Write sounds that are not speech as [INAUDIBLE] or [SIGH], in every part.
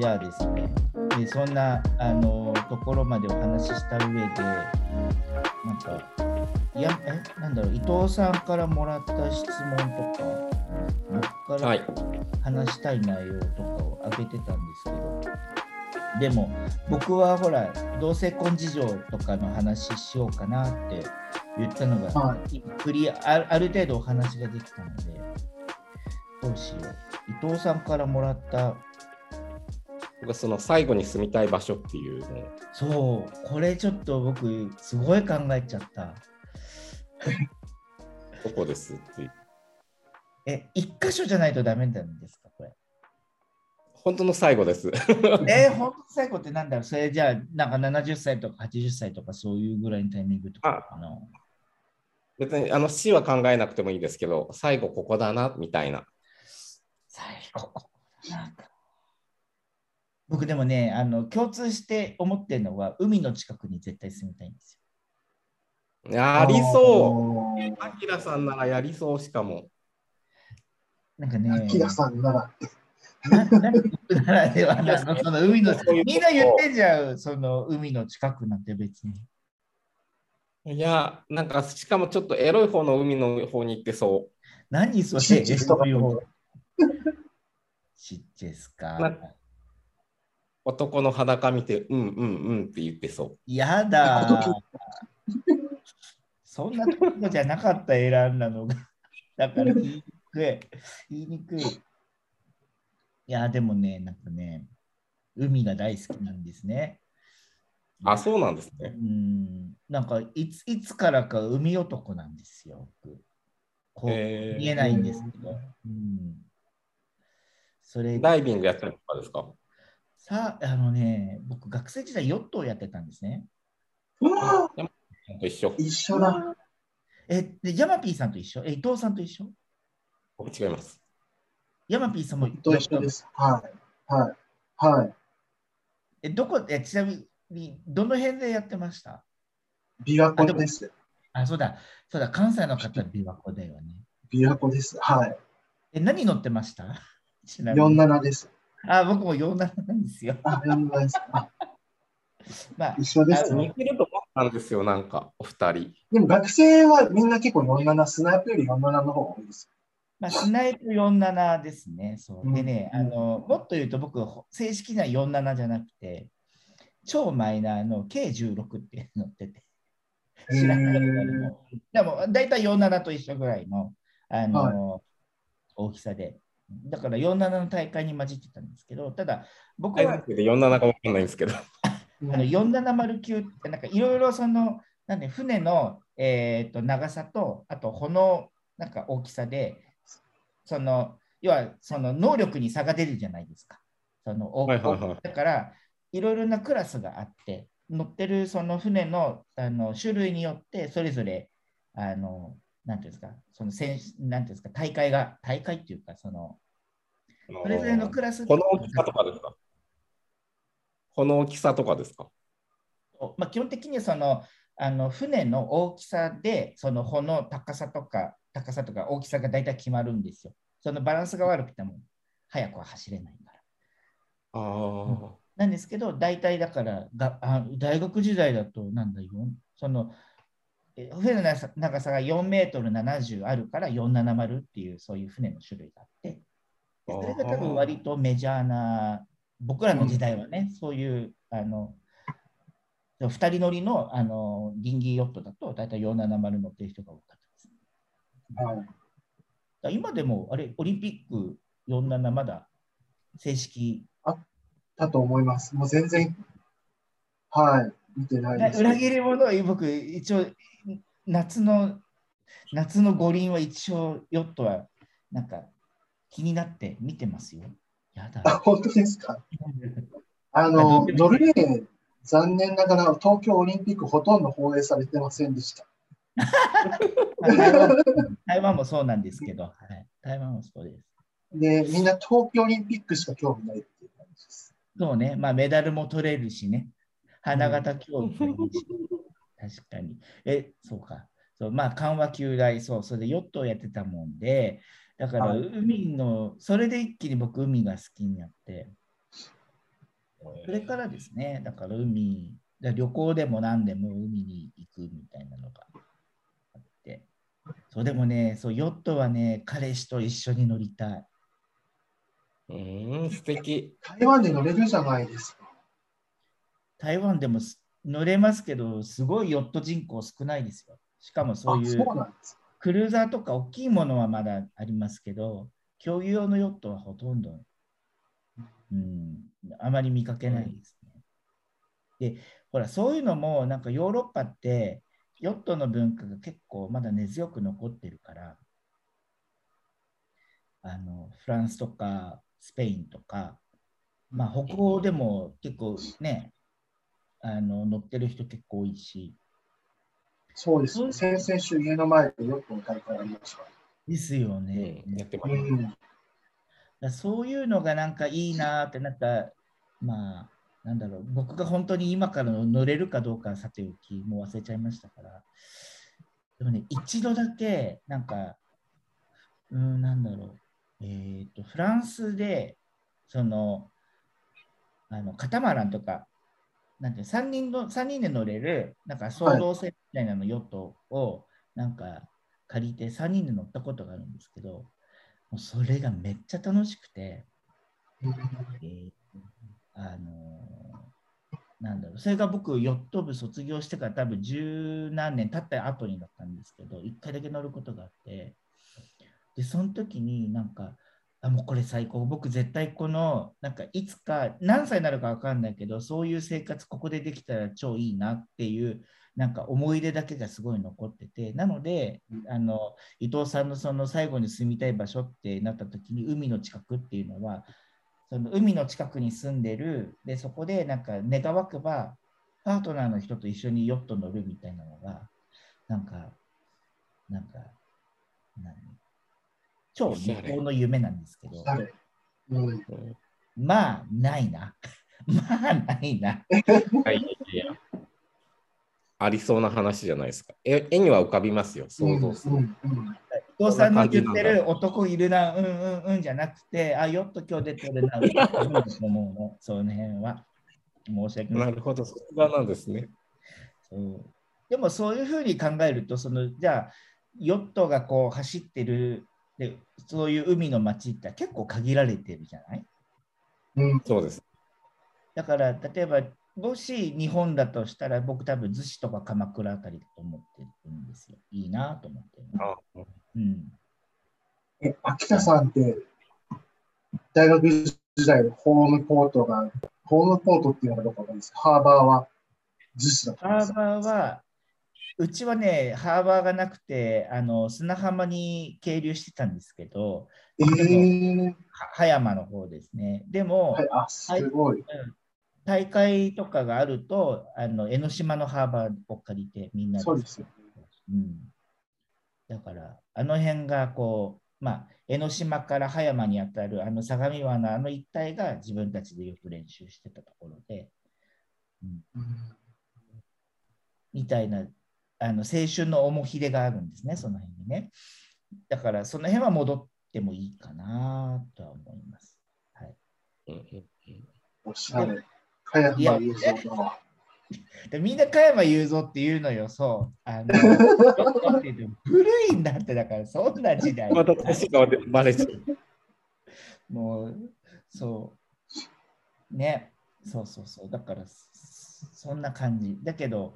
じゃあですね、でそんなあのところまでお話しした上で、なんか、いやえなんだろう、伊藤さんからもらった質問とか、僕から話したい内容とかを挙げてたんですけど、でも僕はほら、同性婚事情とかの話しようかなって言ったのが、はい、クリあある程度お話ができたので、どうしよう。伊藤さんからもらった僕その最後に住みたい場所っていうのそうこれちょっと僕すごい考えちゃった。どこですってえ一箇所じゃないとダメなんですかこれ？本当の最後です。えー、本当の最後ってなんだろう？それじゃあなんか70歳とか80歳とかそういうぐらいのタイミングとかかな？別にあの死は考えなくてもいいですけど最後ここだなみたいな。最後ここだな僕でもね、あの共通して思ってるのは、海の近くに絶対住みたいんですよ。やりそう。あきらさんならやりそう、しかも。なんかね。あきらさんなら。なならではなその海のみんな言ってんじゃん、その海の近くなんて別に。いや、なんかしかもちょっとエロい方の海の方に行ってそう。何それエロい方。シッチェスか。男の裸見て、うんうんうんって言ってそう。やだ。そんなところじゃなかった選んだのが。だから言いにくい。言いにくい。いや、でもね、なんかね、海が大好きなんですね。あ、そうなんですね。うん。なんかいつ、いつからか海男なんですよ。こう見えないんですけど。うん、それダイビングやったりとかですか？さあ、あのね、僕、学生時代、ヨットをやってたんですね。一緒。一緒だ。え、で、ヤマピーさんと一緒？え、伊藤さんと一緒？僕違います。ヤマピーさんもと一緒です。はい。はい。はい。え、どこ、え、ちなみに、どの辺でやってました？琵琶湖です。あ、そうだ。そうだ。関西の方、琵琶湖だよね。琵琶湖です。はい。え、何乗ってました？47です。あ、僕も47なんですよ。あ、47です。まあ、一緒ですね。似てると思ったんですよ、なんか、お二人。でも学生はみんな結構47、スナイプより47の方が多いです。まあ、スナイプ47ですね。そうでね、うん、あの、もっと言うと僕、正式な47じゃなくて、超マイナーの K16 っていうのってて、知らないけどでも、大体47と一緒ぐらいの、あの、はい、大きさで。だから47の大会に混じってたんですけど、ただ僕は。47が分かんないんですけど。あの4709ってなんかいろいろそのなんで船の、えー、と長さとあと穂のなんか大きさでその要はその能力に差が出るじゃないですか。そのはいはいはい、だからいろいろなクラスがあって乗ってるその船のあの種類によってそれぞれあのなんていうんですか、その選なんていうんですか、大会が、大会っていうか、その、それぞれのクラス。この大きさとかですか？この大きさとかですか？まあ、基本的にその、あの船の大きさで、その穂の高さとか、高さとか大きさが大体決まるんですよ。そのバランスが悪くても、早くは走れないから。あなんですけど、大体だからがあ、大学時代だと、なんだよ、その船の長さが4メートル70あるから470っていうそういう船の種類があって。それが多分割とメジャーな僕らの時代はね、うん、そういうあの2人乗りのあのギンギーヨットだと大体470乗ってる人が多かったです、はい、今でもあれオリンピック47まだ正式あったと思います。もう全然はい見てない裏切り者は僕一応夏の夏の五輪は一応ヨットはなんか気になって見てますよ。やだ。あ、本当ですか？あの、ノルウェー、残念ながら東京オリンピックほとんど放映されてませんでした。[LAUGHS] 台湾台湾もそうなんですけど、はい、台湾もそうです。で、みんな東京オリンピックしか興味ないっていう感じです。そうね、まあメダルも取れるしね、花形競技もいいし。[LAUGHS] 確かに。え、そうか。そうまあ、緩和球大、そう、それでヨットをやってたもんで、だから海の、それで一気に僕、海が好きになって。それからですね、だから海、だ旅行でも何でも海に行くみたいなのがあって、そうでもね、そうヨットはね、彼氏と一緒に乗りたい。うーん、素敵。台湾で乗れるじゃないですか。台湾でもす乗れますけど、すごいヨット人口少ないですよ。しかもそういう。クルーザーとか大きいものはまだありますけど、共有用のヨットはほとんど、うん、あまり見かけないですね。で、ほら、そういうのも、なんかヨーロッパって、ヨットの文化が結構まだ根強く残ってるから、あのフランスとかスペインとか、まあ、北欧でも結構ね、あの乗ってる人結構多いし、そうですね。先々週家の前でヨットの大会ありました。ですようね。ん、やってます。うん。そういうのがなんかいいなってなんかまあなんだろう僕が本当に今から乗れるかどうかはさておきもう忘れちゃいましたからでもね一度だけなんかうんなんだろうえっ、とフランスでそのあのカタマランとかなんて3人の三人で乗れるなんか総動船みたいなのヨットをなんか借りて3人で乗ったことがあるんですけどもうそれがめっちゃ楽しくて、えーあのーなんだろう、それが僕、ヨット部卒業してから多分十何年経った後になったんですけど、一回だけ乗ることがあって、で、その時になんか、あ、もうこれ最高、僕絶対この、なんかいつか、何歳になるか分かんないけど、そういう生活ここでできたら超いいなっていう、なんか思い出だけがすごい残ってて、なので、あの、伊藤さんのその最後に住みたい場所ってなった時に海の近くっていうのはその海の近くに住んでるでそこでなんか願わくばパートナーの人と一緒にヨット乗るみたいなのがなんかなんか何？超日本の夢なんですけどうん。うんまあないな [LAUGHS] まあないなはい、いやありそうな話じゃないですか。絵絵には浮かびますよ、想像する。うんうん伊藤さんの言ってる男いるな、うんうんうんじゃなくて、あ、ヨット今日出てるな、うんうんと思うの、[LAUGHS] その辺は。申し訳な。ないるほど、そこがなんですね。そうでもそういうふうに考えると、そのじゃあ、ヨットがこう走ってるで、そういう海の街って結構限られてるじゃない？うん。そうです。だから、例えば、もし日本だとしたら、僕多分逗子とか鎌倉あたりだと思ってるんですよ。いいなと思ってる。あうん。え、秋田さんって、大学時代のホームポートが、ホームポートっていうのがどこかですか？ハーバーは逗子だったんですかハーバーは、うちはね、ハーバーがなくて、あの砂浜に係留してたんですけど、えー、は葉山の方ですね。でも、はい、あ、すごい。大会とかがあると、あの江ノ島のハーバーを借りて、みんなで。そうです。うん、だから、あの辺がこう、まあ、江ノ島から葉山にあたるあの相模湾のあの一帯が自分たちでよく練習してたところで、うん、うんみたいなあの青春の重ひれがあるんですね、その辺にね。だから、その辺は戻ってもいいかなとは思います。はい、おしゃれ。加山雄三の。でみんな加山雄三って言うのよ、そう。あの古いんだって、だからそんな時代。また年がバレちゃう。もう、そう。ね、そうそうそう。だから、そそんな感じ。だけど、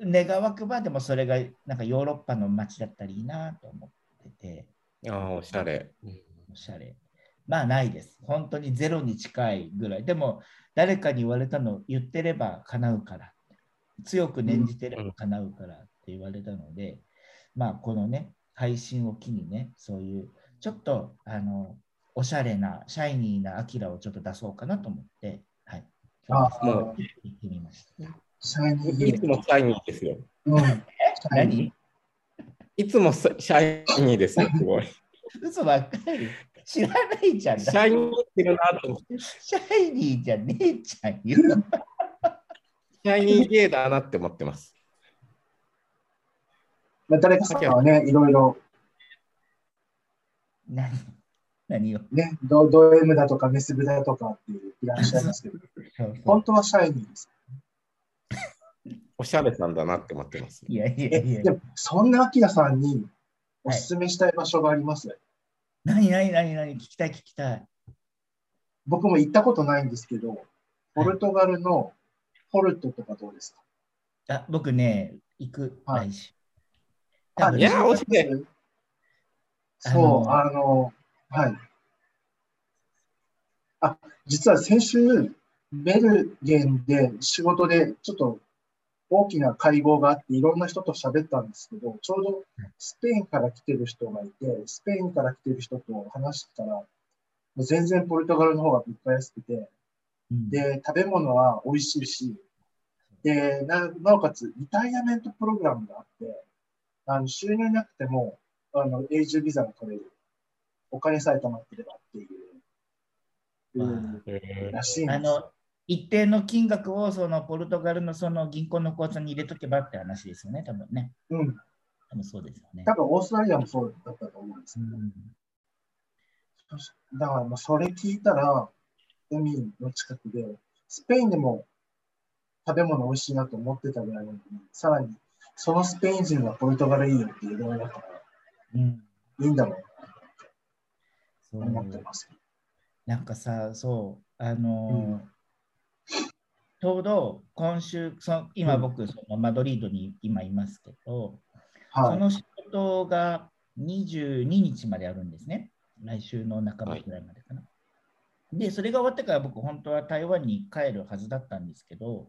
願わくばでもそれがなんかヨーロッパの街だったらいいなと思ってて、ああ、おしゃれ。おしゃれ。まあないです。本当にゼロに近いぐらい。でも、誰かに言われたの言ってれば叶うから。強く念じてれば叶うからって言われたので、まあこのね、配信を機にね、そういうちょっとあのおしゃれな、シャイニーなアキラをちょっと出そうかなと思って、はい。あ今日はも行ってみました。シャイニいつー。もシャイニーですよ。うん。何いつもシャイニーですよ、すごい。嘘ばっかり。知らないじゃん。シャイニーしてるなと思って。シャイニーじゃねえじゃん。言うのシャイニーゲーだなって思ってます。まあ誰かさんはね、いろいろ何？何を？ね、ドド M だとかメスブだとかっていういらっしゃいますけど、本当はシャイニーです。おしゃれさんだなって思ってます。いやいやえ、いや。でも、そんなアキラさんにおすすめしたい場所があります？何何何何聞きたい聞きたい。僕も行ったことないんですけど、ポルトガルのポルトとかどうですか？あ僕ね、行く、はい。いや惜しい。そう、ああの、はい。あ、実は先週、ベルゲンで仕事でちょっと大きな会合があって、いろんな人と喋ったんですけど、ちょうどスペインから来てる人がいて、スペインから来てる人と話してたら、もう全然ポルトガルの方が物価安くて、うん。で、食べ物は美味しいし、で、ななおかつ、リタイアメントプログラムがあって、あの収入なくても、あの永住ビザが取れる。お金さえ貯まってればっていう、うん。えらしいんですあの一定の金額をそのポルトガルのその銀行の口座に入れとけばって話ですよね、多分ね。うん。多分そうですよね。多分オーストラリアもそうだったと思うんですけど、うんだからまあそれ聞いたら、海の近くで、スペインでも食べ物美味しいなと思ってたぐらいなのに、さらにそのスペイン人がポルトガルいいよっていうのだから、うんいいんだろうそうなと思ってます。なんかさ、そう、あのーちょうど今週、その今うん僕、そのマドリードに今いますけど、はい。その仕事が22日まであるんですね。来週の半ばくらいまでかな。で、それが終わってから僕、本当は台湾に帰るはずだったんですけど、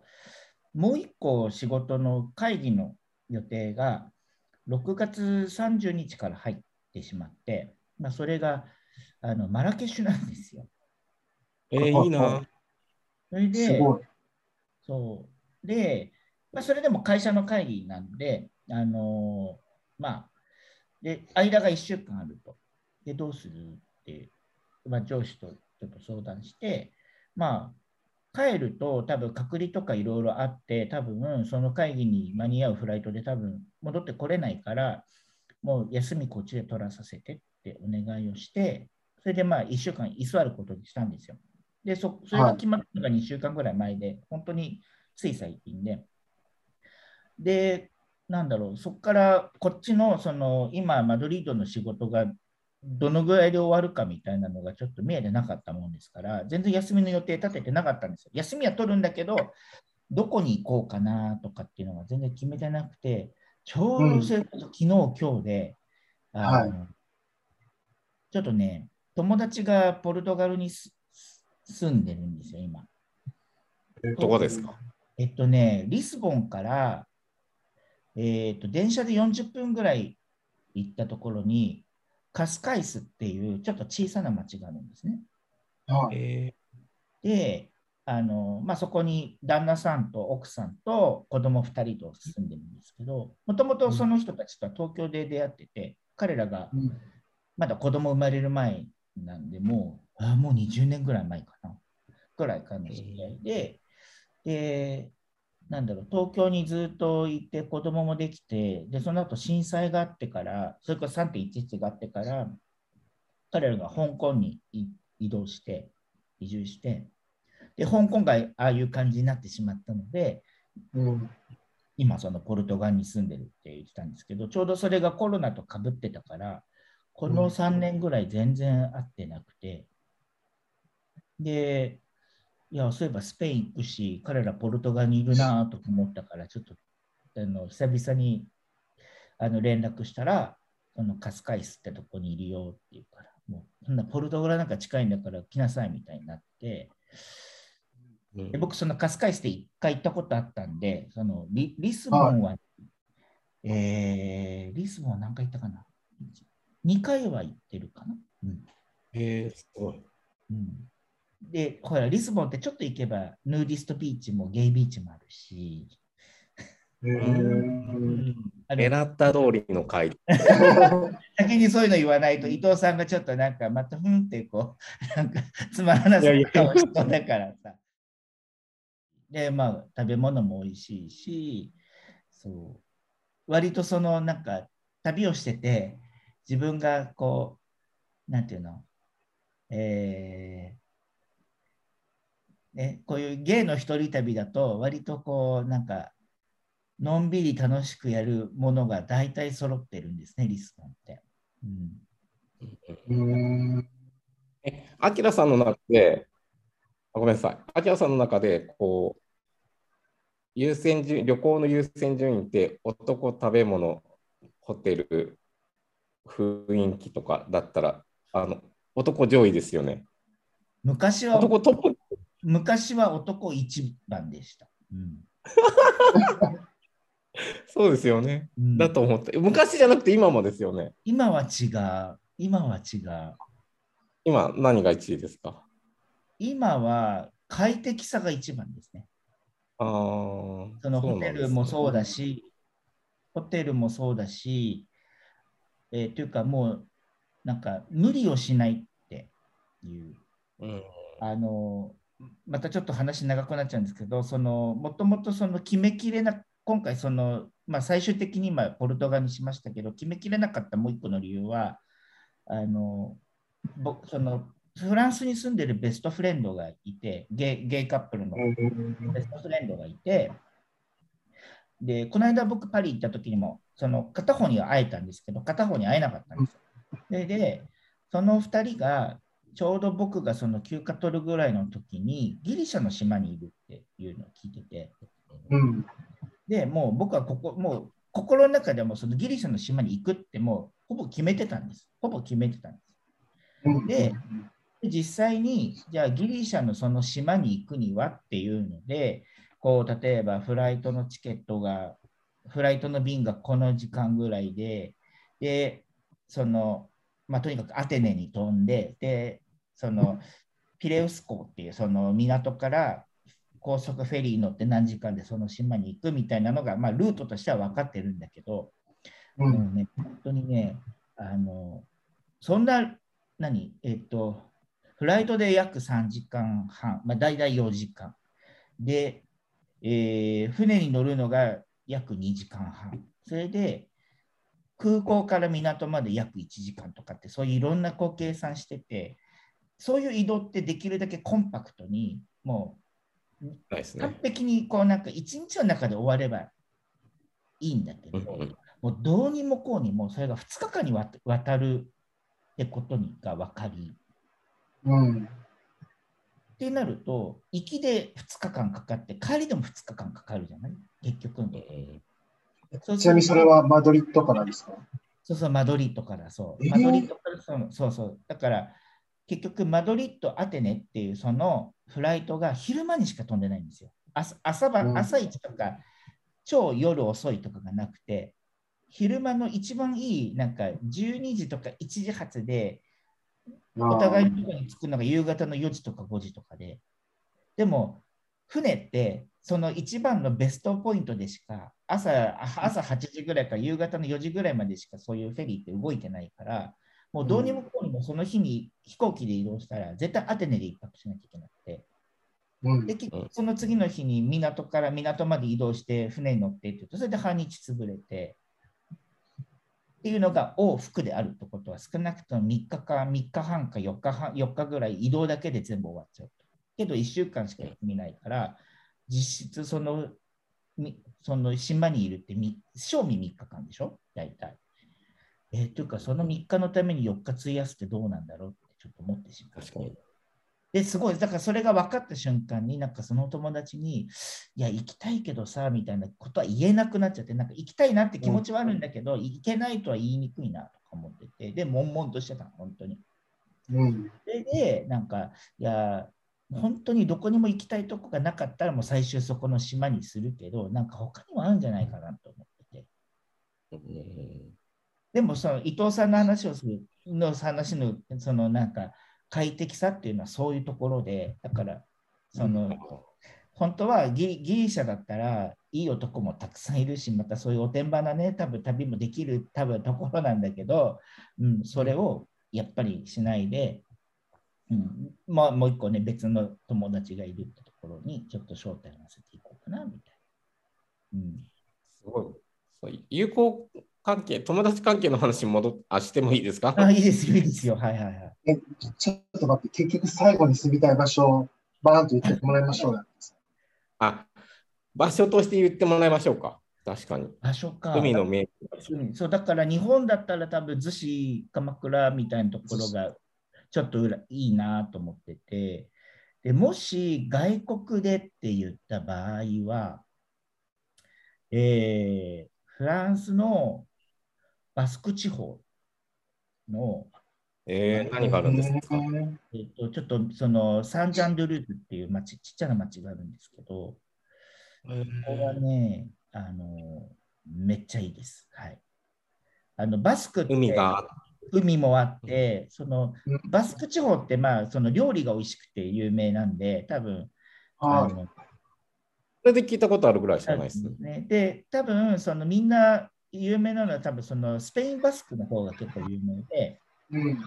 もう一個仕事の会議の予定が6月30日から入ってしまって、まあ、それがあのマラケシュなんですよ。ー、えーいいな。それで、すごい。そう。で、まあ、それでも会社の会議なんで、あのまあ、で、間が1週間あると。で、どうするって、まあ、上司とちょっと相談して、まあ、帰ると多分隔離とかいろいろあって、多分その会議に間に合うフライトで多分戻ってこれないから、もう休みこっちで取らさせてってお願いをして、それでまあ1週間居座ることにしたんですよ。で、そそれが決まったのが2週間ぐらい前で、本当につい最近で。で、なんだろう、そこからこっちの、その、今、マドリードの仕事がどのぐらいで終わるかみたいなのがちょっと見えてなかったもんですから、全然休みの予定立ててなかったんですよ。休みは取るんだけど、どこに行こうかなとかっていうのが全然決めてなくて、ちょうどそれこそ昨日、今日で、あのちょっとね、友達がポルトガルにす住んでるんですよ、今。どこですか？えっとね、リスボンから、えっと電車で40分ぐらい行ったところに、カスカイスっていうちょっと小さな町があるんですね。はい。えで、あのまあ、そこに旦那さんと奥さんと子供2人と住んでるんですけど、もともとその人たちとは東京で出会ってて、彼らがうんまだ子供生まれる前なんで、もう、あもう20年ぐらい前かな、ぐらいからの知り合いで、で、なんだろう、東京にずっといて子供もできて、で、その後震災があってから、それから3.11があってから、彼らが香港にい移動して、移住して、で、香港がああいう感じになってしまったので、うん。今そのポルトガルに住んでるって言ってたんですけど、ちょうどそれがコロナとかぶってたから、この3年ぐらい全然会ってなくて、で、いや、そういえばスペイン行くし、彼らポルトガルにいるなとか思ったから、ちょっとあの久々にあの連絡したら、そのカスカイスってとこにいるよって言うから、もうそんなポルトガルなんか近いんだから来なさいみたいになって、ーで僕、そのカスカイスで1回行ったことあったんで、そのリリスボンは、えーリスボンは何回行ったかな ?2 回は行ってるかな、うん。えー、すごい。うん、で、ほら、リスボンってちょっと行けば、ヌーディストビーチもゲイビーチもあるし、うん。狙った通りの回。先にそういうの言わないと、伊藤さんがちょっとなんか、またふんってこう、なんかつまらなそうな顔しそうだからさ。で、まあ、食べ物も美味しいし、そう、割とその、なんか、旅をしてて、自分がこう、なんていうの、えーね、こういうゲイの一人旅だと、割とこう、なんか、のんびり楽しくやるものが大体揃ってるんですね、リスボンって。うん、うん。え、アキラさんの中で、あごめんなさい、アキラさんの中で、こう、優先順旅行の優先順位って、男、食べ物、ホテル、雰囲気とかだったら、あの男上位ですよね。昔は男トップ昔は男一番でした。うん [LAUGHS] そうですよね。うんだと思って。昔じゃなくて今もですよね。今は違う。今は違う。今、何が1位ですか？今は快適さが一番ですね。ああ。そのホテルもそうだし。し、ホテルもそうだし、えーというかもう、なんか無理をしないっていう、うん。あの、またちょっと話長くなっちゃうんですけど、その、もともとその決めきれな、今回その、まあ最終的に今ポルトガルにしましたけど、決めきれなかったもう一個の理由は、あの、僕、その、フランスに住んでるベストフレンドがいて、ゲイカップルのベストフレンドがいて、で、この間僕パリ行った時にも、その片方には会えたんですけど、片方に会えなかったんですよ。で、でその2人が、ちょうど僕がその休暇取るぐらいの時に、ギリシャの島にいるっていうのを聞いてて、うん。で、もう僕はここ、もう心の中でもそのギリシャの島に行くってもうほぼ決めてたんです。ほぼ決めてたんです。で実際に、じゃあギリシャのその島に行くにはっていうので、こう例えばフライトのチケットが、フライトの便がこの時間ぐらいで、で、その、まあ、とにかくアテネに飛んで、で、そのピレウス港っていうその港から高速フェリー乗って何時間でその島に行くみたいなのが、まあ、ルートとしては分かってるんだけど、うん。ね、本当にね、あの、そんな、何、えっと、フライトで約3時間半、まあ、大体4時間。で、えー船に乗るのが約2時間半。それで、空港から港まで約1時間とかって、そういういろんなこう計算してて、そういう移動ってできるだけコンパクトに、もう完ね。璧にこうなんか一日の中で終わればいいんだけど、うんうん。もうどうにもこうにもそれが2日間にわたるってことにが分かり、うん。ってなると、行きで2日間かかって、帰りでも2日間かかるじゃない？結局のとこ。ろそうちなみにそれはマドリッドからですか？そうそう、マドリッドからそう。えーマドリッドからそうそうそう。だから、結局、マドリッド、アテネっていうそのフライトが昼間にしか飛んでないんですよ。朝朝晩うん朝一とか、超夜遅いとかがなくて、昼間の一番いい、なんか12時とか1時発で、お互いのところに着くのが夕方の4時とか5時とかで、でも、船って、その一番のベストポイントでしか、朝朝8時ぐらいから夕方の4時ぐらいまでしかそういうフェリーって動いてないから、もうどうにもこうにもその日に飛行機で移動したら、絶対アテネで一泊しなきゃいけなくて、うん。で、結局その次の日に港から港まで移動して船に乗ってっていうと、それで半日潰れて、っていうのが往復であるってことは、少なくとも3日か3日半か4日半4日ぐらい移動だけで全部終わっちゃうと。けど1週間しか休みないから、実質そのみその島にいるってみ賞味3日間でしょ？大体。えーというか、その3日のために4日費やすってどうなんだろうってちょっと思ってしまう。確かに。ですごい、だからそれが分かった瞬間に、なんかその友達に、いや、行きたいけどさ、みたいなことは言えなくなっちゃって、なんか行きたいなって気持ちはあるんだけど、行けないとは言いにくいなとか思ってて、で、悶々としてたの、本当に。うん。それで、なんか、いや、本当にどこにも行きたいとこがなかったら、もう最終そこの島にするけど、なんか他にもあるんじゃないかなと思ってて。うんでも、その伊藤さんの話をするの話の、そのなんか、快適さっていうのはそういうところで、だから、その、本当はギリギリシャだったらいい男もたくさんいるし、またそういうおてんばなね、多分旅もできる多分ところなんだけど、うん、それをやっぱりしないで、うんまあ、もう一個ね、別の友達がいるってところにちょっと招待をさせていこうかな、みたいな。うん、すごい。そう有効関係、友達関係の話に戻っあしてもいいですか？あ、いいですよ、いいですよ。はいはいはい。え、ちょっと待って、結局最後に住みたい場所をバーンと言ってもらいましょうよ。あ、場所として言ってもらいましょうか。確かに。場所か。海の名うんそうだから日本だったら多分逗子鎌倉みたいなところがちょっとうらいいなと思ってて。でもし外国でって言った場合は、えーフランスのバスク地方の、えー、何があるんですか、えっとちょっとそのサンジャンドゥルーズっていう町ちっちゃな町があるんですけどここはねあのめっちゃいいです。はい、あのバスクって海が海もあって、そのうんバスク地方って、まあ、その料理が美味しくて有名なんで、多分あはい。のそれで聞いたことあるぐらいしかないです。ね。で、多分そのみんな有名なのは、多分そのスペインバスクの方が結構有名で、うん。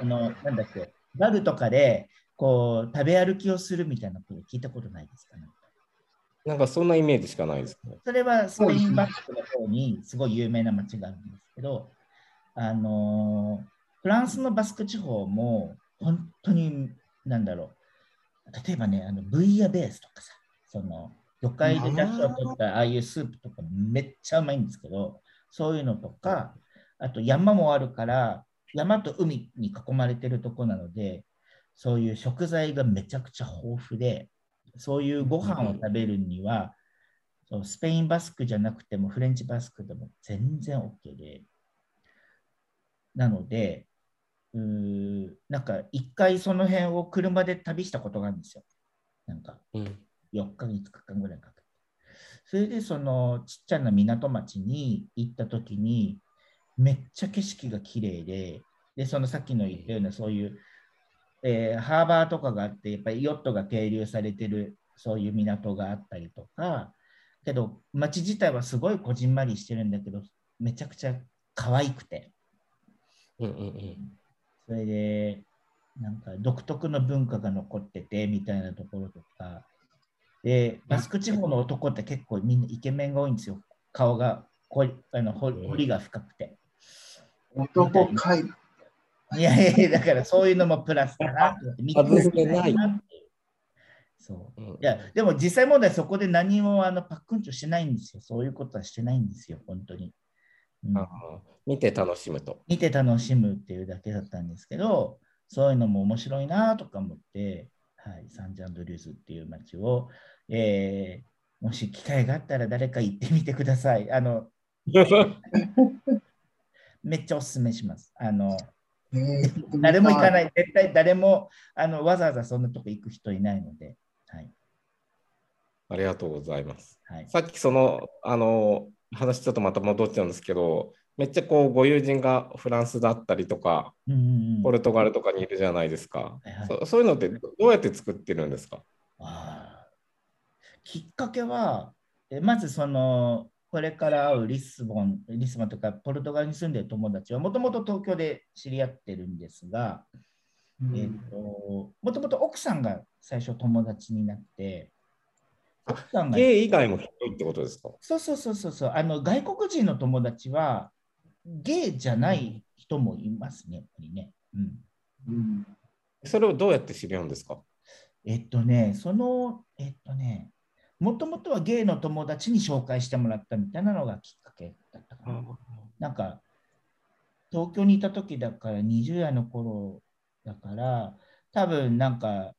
あのなんだっけ、バルとかでこう食べ歩きをするみたいなこと聞いたことないですかね。なんかそんなイメージしかないですね。それはスペインバスクの方にすごい有名な街があるんですけど、あのーフランスのバスク地方も本当に、なんだろう、例えばね、あのブイヤベースとかさ、その魚介で出汁を取ったああいうスープとかめっちゃうまいんですけど、そういうのとか、あと山もあるから、山と海に囲まれてるとこなので、そういう食材がめちゃくちゃ豊富で、そういうご飯を食べるには、そうスペインバスクじゃなくてもフレンチバスクでも全然 OK で。なので、うーなんか一回その辺を車で旅したことがあるんですよ。なんかうん。4日、5日間ぐらいかけて。それでそのちっちゃな港町に行った時に、めっちゃ景色が綺麗で、で、そのさっきの言ったようなそういう、えーハーバーとかがあって、やっぱりヨットが係留されてるそういう港があったりとか、けど街自体はすごいこじんまりしてるんだけど、めちゃくちゃ可愛くて、うんうんうん。それで、なんか独特の文化が残っててみたいなところとか、で、バスク地方の男って結構みんなイケメンが多いんですよ。顔がこりあのほ彫りが深くて。男会。いやいやいや、だからそういうのもプラスだなと思って見て外せないなってそう。うんいや、でも実際問題そこで何もあのパックンチョしてないんですよ。そういうことはしてないんですよ、本当に。見て楽しむと。見て楽しむっていうだけだったんですけど、そういうのも面白いなとか思って、はい、サンジャンドリューズっていう街を、えーもし機会があったら誰か行ってみてください。あの、[LAUGHS] めっちゃおすすめします。あの、えー誰も行かない、絶対誰もあのわざわざそんなとこ行く人いないので、はい。ありがとうございます。はい、さっきその、あの、話ちょっとまた戻っちゃうんですけど、めっちゃこう、ご友人がフランスだったりとか、うんうんうん。ポルトガルとかにいるじゃないですか。はいはい。そそういうのってどうやって作ってるんですか？きっかけは、えまずその、これから会うリスボン、リスボンとかポルトガルに住んでる友達は、もともと東京で知り合ってるんですが、うん。えーともともと奥さんが最初友達になって、ゲイ以外も広いってことですかそうそうそうそうそうあの、外国人の友達は、ゲイじゃない人もいますね、やっぱりね。うんうんそれをどうやって知り合うんですかえっとね、その、えっとね、もともとはゲイの友達に紹介してもらったみたいなのがきっかけだったかな。なんか、東京にいた時だから20代の頃だから、多分なんか、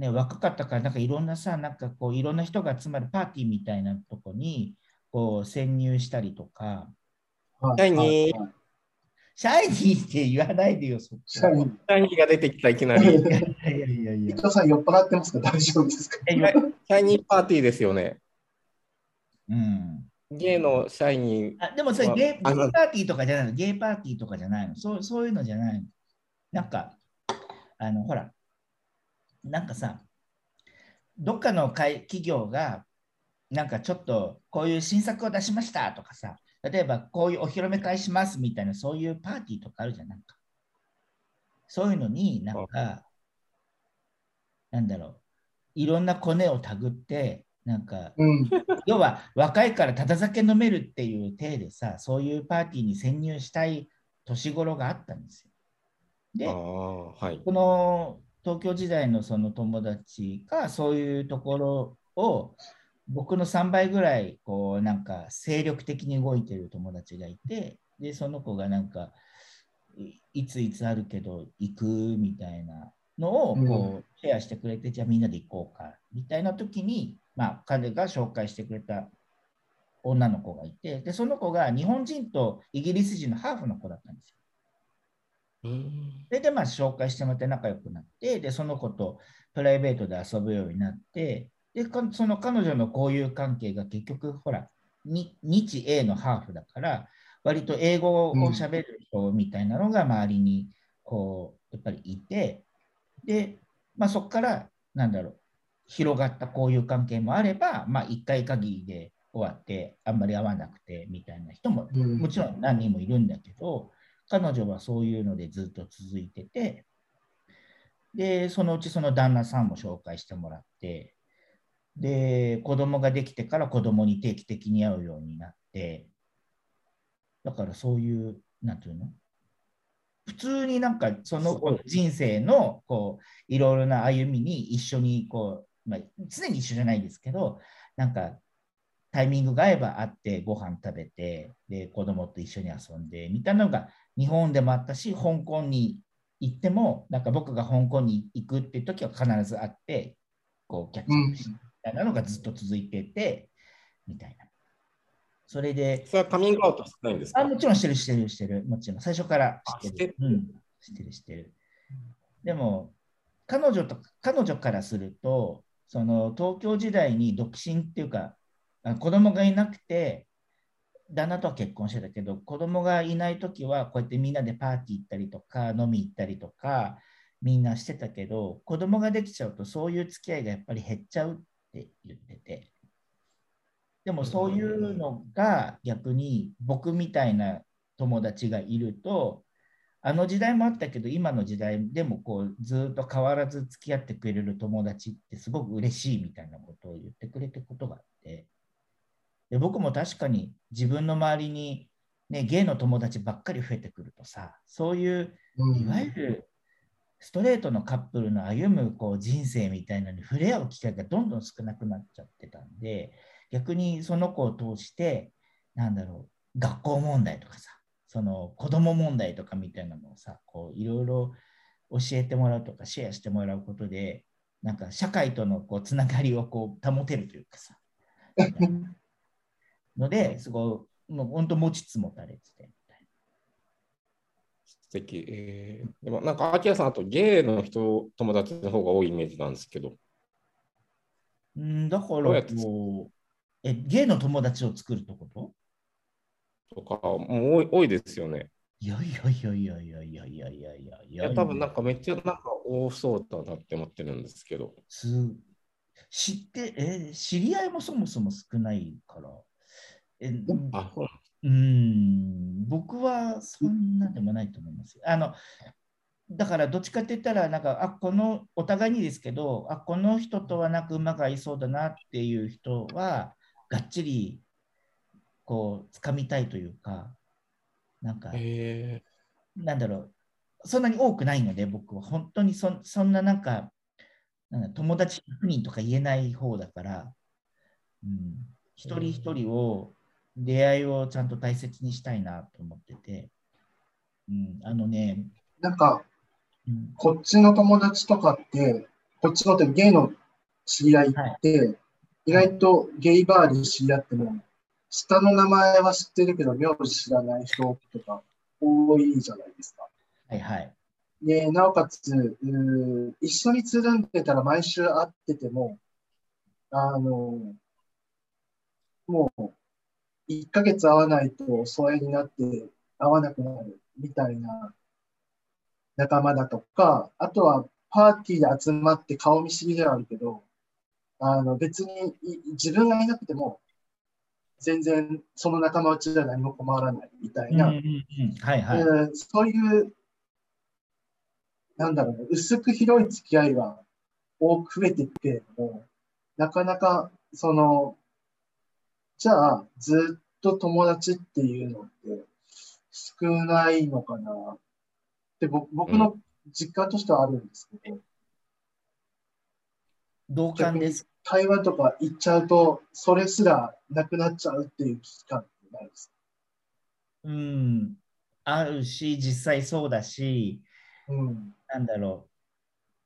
ね、若かったから、なんかいろんなさ、なんかこう、いろんな人が集まるパーティーみたいなとこに、こう、潜入したりとか、はいシャイニーシャイニーって言わないでよ、そこシャイニー。シャイニーが出てきたいきなり。いやいやいやいや伊。藤さん酔っ払ってますか？大丈夫ですか？シャイニーパーティーですよね。うん。ゲイのシャイニー。あでもそれまあゲイゲイパーティーとかじゃないの、ゲイパーティーとかじゃないの、そうそういうのじゃないの？なんか、あの、ほら、なんかさ、どっかの会企業が、なんかちょっとこういう新作を出しましたとかさ、例えばこういうお披露目会しますみたいな、そういうパーティーとかあるじゃん、なんか。そういうのになんか、なんだろう、いろんなコネをたぐって、なんか、うん。要は若いからただ酒飲めるっていう体でさ、そういうパーティーに潜入したい年頃があったんですよ。で、はい。この東京時代のその友達がそういうところを僕の3倍ぐらいこうなんか精力的に動いてる友達がいてでその子がなんかいいついつあるけど行くみたいなのをこうシェアしてくれて、じゃあみんなで行こうかみたいな時に、まあ、彼が紹介してくれた女の子がいてでその子が日本人とイギリス人のハーフの子だったんですよ。うんそれでまあ紹介してもらって仲良くなって、で、その子とプライベートで遊ぶようになって、で、かその彼女の交友関係が結局、ほら、に日英のハーフだから、割と英語を喋る人みたいなのが周りに、こう、やっぱりいて、で、まあそこから、なんだろう、広がった交友関係もあれば、まあ1回限りで終わって、あんまり会わなくてみたいな人もうん。もちろん何人もいるんだけど、彼女はそういうのでずっと続いてて、で、そのうちその旦那さんも紹介してもらって、で、子供ができてから子供に定期的に会うようになって、だからそういう、なんていうの？普通になんかその人生のこういろいろな歩みに一緒にこう、まあ、常に一緒じゃないですけど、なんかタイミングが合えば会ってご飯食べて、で子供と一緒に遊んでみたいなのが日本でもあったし、香港に行っても、なんか僕が香港に行くっていう時は必ず会って、こうキャッチアップしてみたいなのがずっと続いてて、みたいな。それで、それはカミングアウトしてないんですか？あもちろんしてる、してる、してる。もちろん、最初からしてる。あしてるうん、してる、してる。でも、彼女と、彼女からすると、その東京時代に独身っていうか、あ子供がいなくて、旦那とは結婚してたけど、子供がいないときは、こうやってみんなでパーティー行ったりとか、飲み行ったりとか、みんなしてたけど、子供ができちゃうと、そういう付き合いがやっぱり減っちゃうって言ってて。でもそういうのが逆に僕みたいな友達がいると、あの時代もあったけど、今の時代でもこうずっと変わらず付き合ってくれる友達ってすごく嬉しいみたいなことを言ってくれてことがあって、で僕も確かに自分の周りに、ね、ゲイの友達ばっかり増えてくるとさ、そういううん。いわゆるストレートのカップルの歩むこう人生みたいなのに触れ合う機会がどんどん少なくなっちゃってたんで、逆にその子を通して、なんだろう、学校問題とかさ、その子供問題とかみたいなのをさ、こういろいろ教えてもらうとかシェアしてもらうことで、なんか社会とのこうつながりをこう保てるというかさ、[LAUGHS] ので、すごい、もう本当持ちつ持たれてて。素敵。えー、でもなんか、アキラさん、あとゲイの人、友達の方が多いイメージなんですけど。うん、だからどうえ、ゲイの友達を作るってこと？とか、もう多い多いですよね。いやいやいやいやいやいやいやいやいやいやいや、多分なんかめっちゃなんか多そうだなって思ってるんですけど。す知って、え、知り合いもそもそも少ないから。え、あ、そううん、僕はそんなでもないと思いますよ。あの、だからどっちかって言ったら、なんか、あ、この、お互いにですけど、あ、この人とはなんか馬が合いそうだなっていう人は、がっちり、こう、掴みたいというか、なんか、え。なんだろう、そんなに多くないので、僕は。本当にそそんななんか、なんだ友達100人とか言えない方だから、うん、一人一人を、出会いをちゃんと大切にしたいなと思ってて、うん、あのね、なんか、うん、こっちの友達とかって、こっちのってゲイの知り合いって、意外とゲイバーで知り合っても、下の名前は知ってるけど、名字知らない人とか多いじゃないですか。はいはい。で、なおかつ、一緒につるんでたら毎週会ってても、あの、もう、1ヶ月会わないと疎遠になって会わなくなるみたいな仲間だとか、あとはパーティーで集まって顔見知りではあるけど、あの別にい自分がいなくても、全然その仲間内では何も困らないみたいな、そういう、なんだろうね、薄く広い付き合いは多く増えていくけれども、なかなかその、じゃあ、ずっと友達っていうのって少ないのかな？って僕僕の実感としてはあるんですけど、同感です。台湾とか行っちゃうと、それすらなくなっちゃうっていう危機感ってないですうん。あるし、実際そうだし、か。うん。なんだろ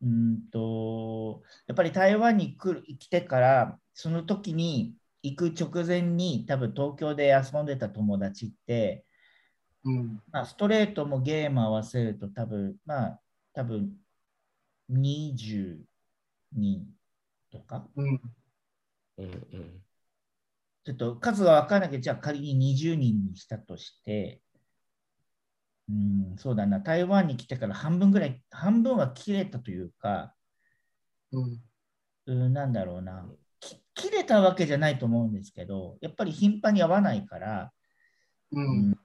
う。うんと、やっぱり台湾に来る来てから、その時に行く直前に、多分東京で遊んでた友達って、うん。まあ、ストレートもゲーム合わせると多分、まあ、多分20人とか、うん。うんうんちょっと数は分からないけど、じゃあ仮に20人にしたとして、うん、そうだな、台湾に来てから半分ぐらい、半分は切れたというか、うん。うん、なんだろうな、き切れたわけじゃないと思うんですけど、やっぱり頻繁に会わないから、うん。うん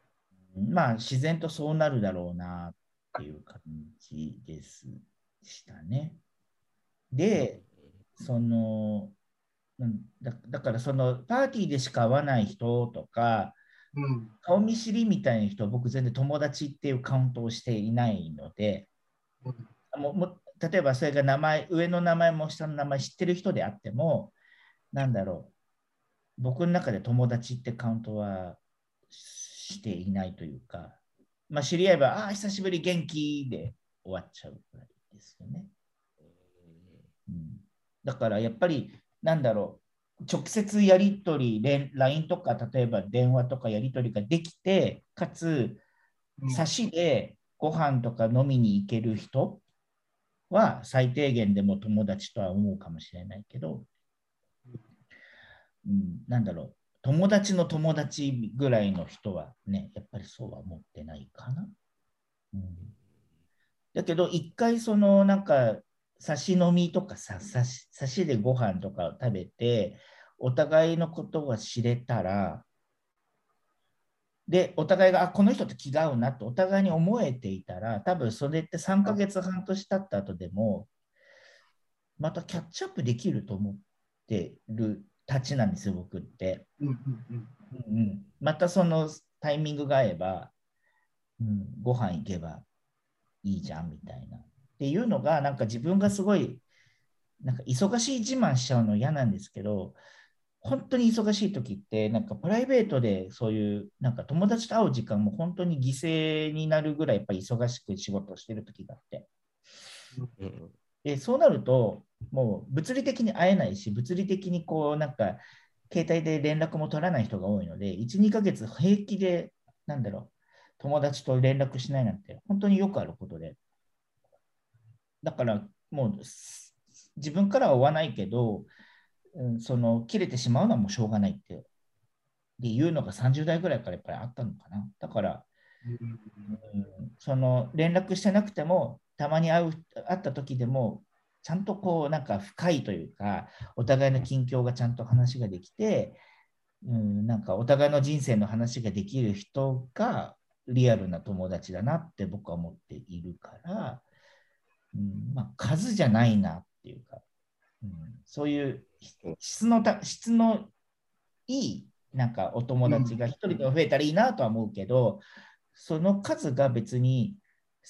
まあ自然とそうなるだろうなっていう感じですしたね。で、その、うんだだからそのパーティーでしか会わない人とか、うん。顔見知りみたいな人は僕全然友達っていうカウントをしていないので、うんもうもう例えばそれが名前、上の名前も下の名前知ってる人であっても、なんだろう、僕の中で友達ってカウントはしていないというか、まあ、知り合えば、ああ、久しぶり元気で終わっちゃうくらいですよね。うん、だからやっぱり、なんだろう、直接やり取り、連 LINE とか、例えば電話とかやり取りができて、かつ、うん。差しでご飯とか飲みに行ける人は最低限でも友達とは思うかもしれないけど、うん、なんだろう、友達の友達ぐらいの人はね、やっぱりそうは思ってないかな。うん、だけど、一回そのなんか差し飲みとかさ、差し差しでご飯とかを食べて、お互いのことが知れたら、で、お互いが、あ、この人と気が合うなとお互いに思えていたら、多分それって3ヶ月半年経った後でも、またキャッチアップできると思ってるたちなんですよ、僕って。うん。うん。うん。うんうん、またそのタイミングが合えば、うん、ご飯行けばいいじゃんみたいな。っていうのが、なんか自分がすごい、なんか忙しい自慢しちゃうの嫌なんですけど、本当に忙しい時って、なんかプライベートでそういう、なんか友達と会う時間も本当に犠牲になるぐらいやっぱり忙しく仕事をしてる時があって。うんでそうなると、もう物理的に会えないし、物理的にこう、なんか、携帯で連絡も取らない人が多いので、1、2ヶ月平気で、なんだろう、友達と連絡しないなんて、本当によくあることで。だから、もう、す自分からは追わないけど、うん、その、切れてしまうのはもうしょうがないって、でいうのが30代ぐらいからやっぱりあったのかな。だから、うんその連絡してなくても、たまに会う会った時でも、ちゃんとこう、なんか深いというか、お互いの近況がちゃんと話ができて、うん、なんかお互いの人生の話ができる人がリアルな友達だなって僕は思っているから、うんまあ、数じゃないなっていうか、うん、そういう質のた質のいいなんかお友達が一人でも増えたらいいなとは思うけど、その数が別に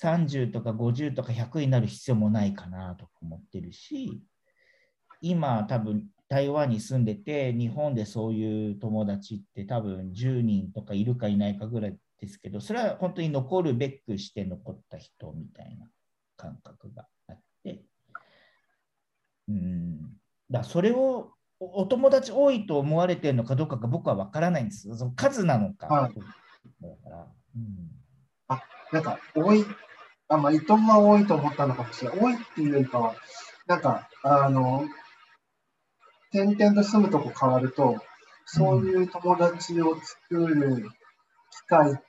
30とか50とか100になる必要もないかなとか思ってるし、今多分台湾に住んでて、日本でそういう友達って多分10人とかいるかいないかぐらいですけど、それは本当に残るべくして残った人みたいな感覚があって、うん、だそれをおお友達多いと思われてるのかどうかが僕は分からないんですよ。その数なのか。はいだから、うんなんか、多い、あ、まあ、伊藤は多いと思ったのかもしれない。多いっていうよりかは、なんか、あの、転々と住むとこ変わると、そういう友達を作る機会って、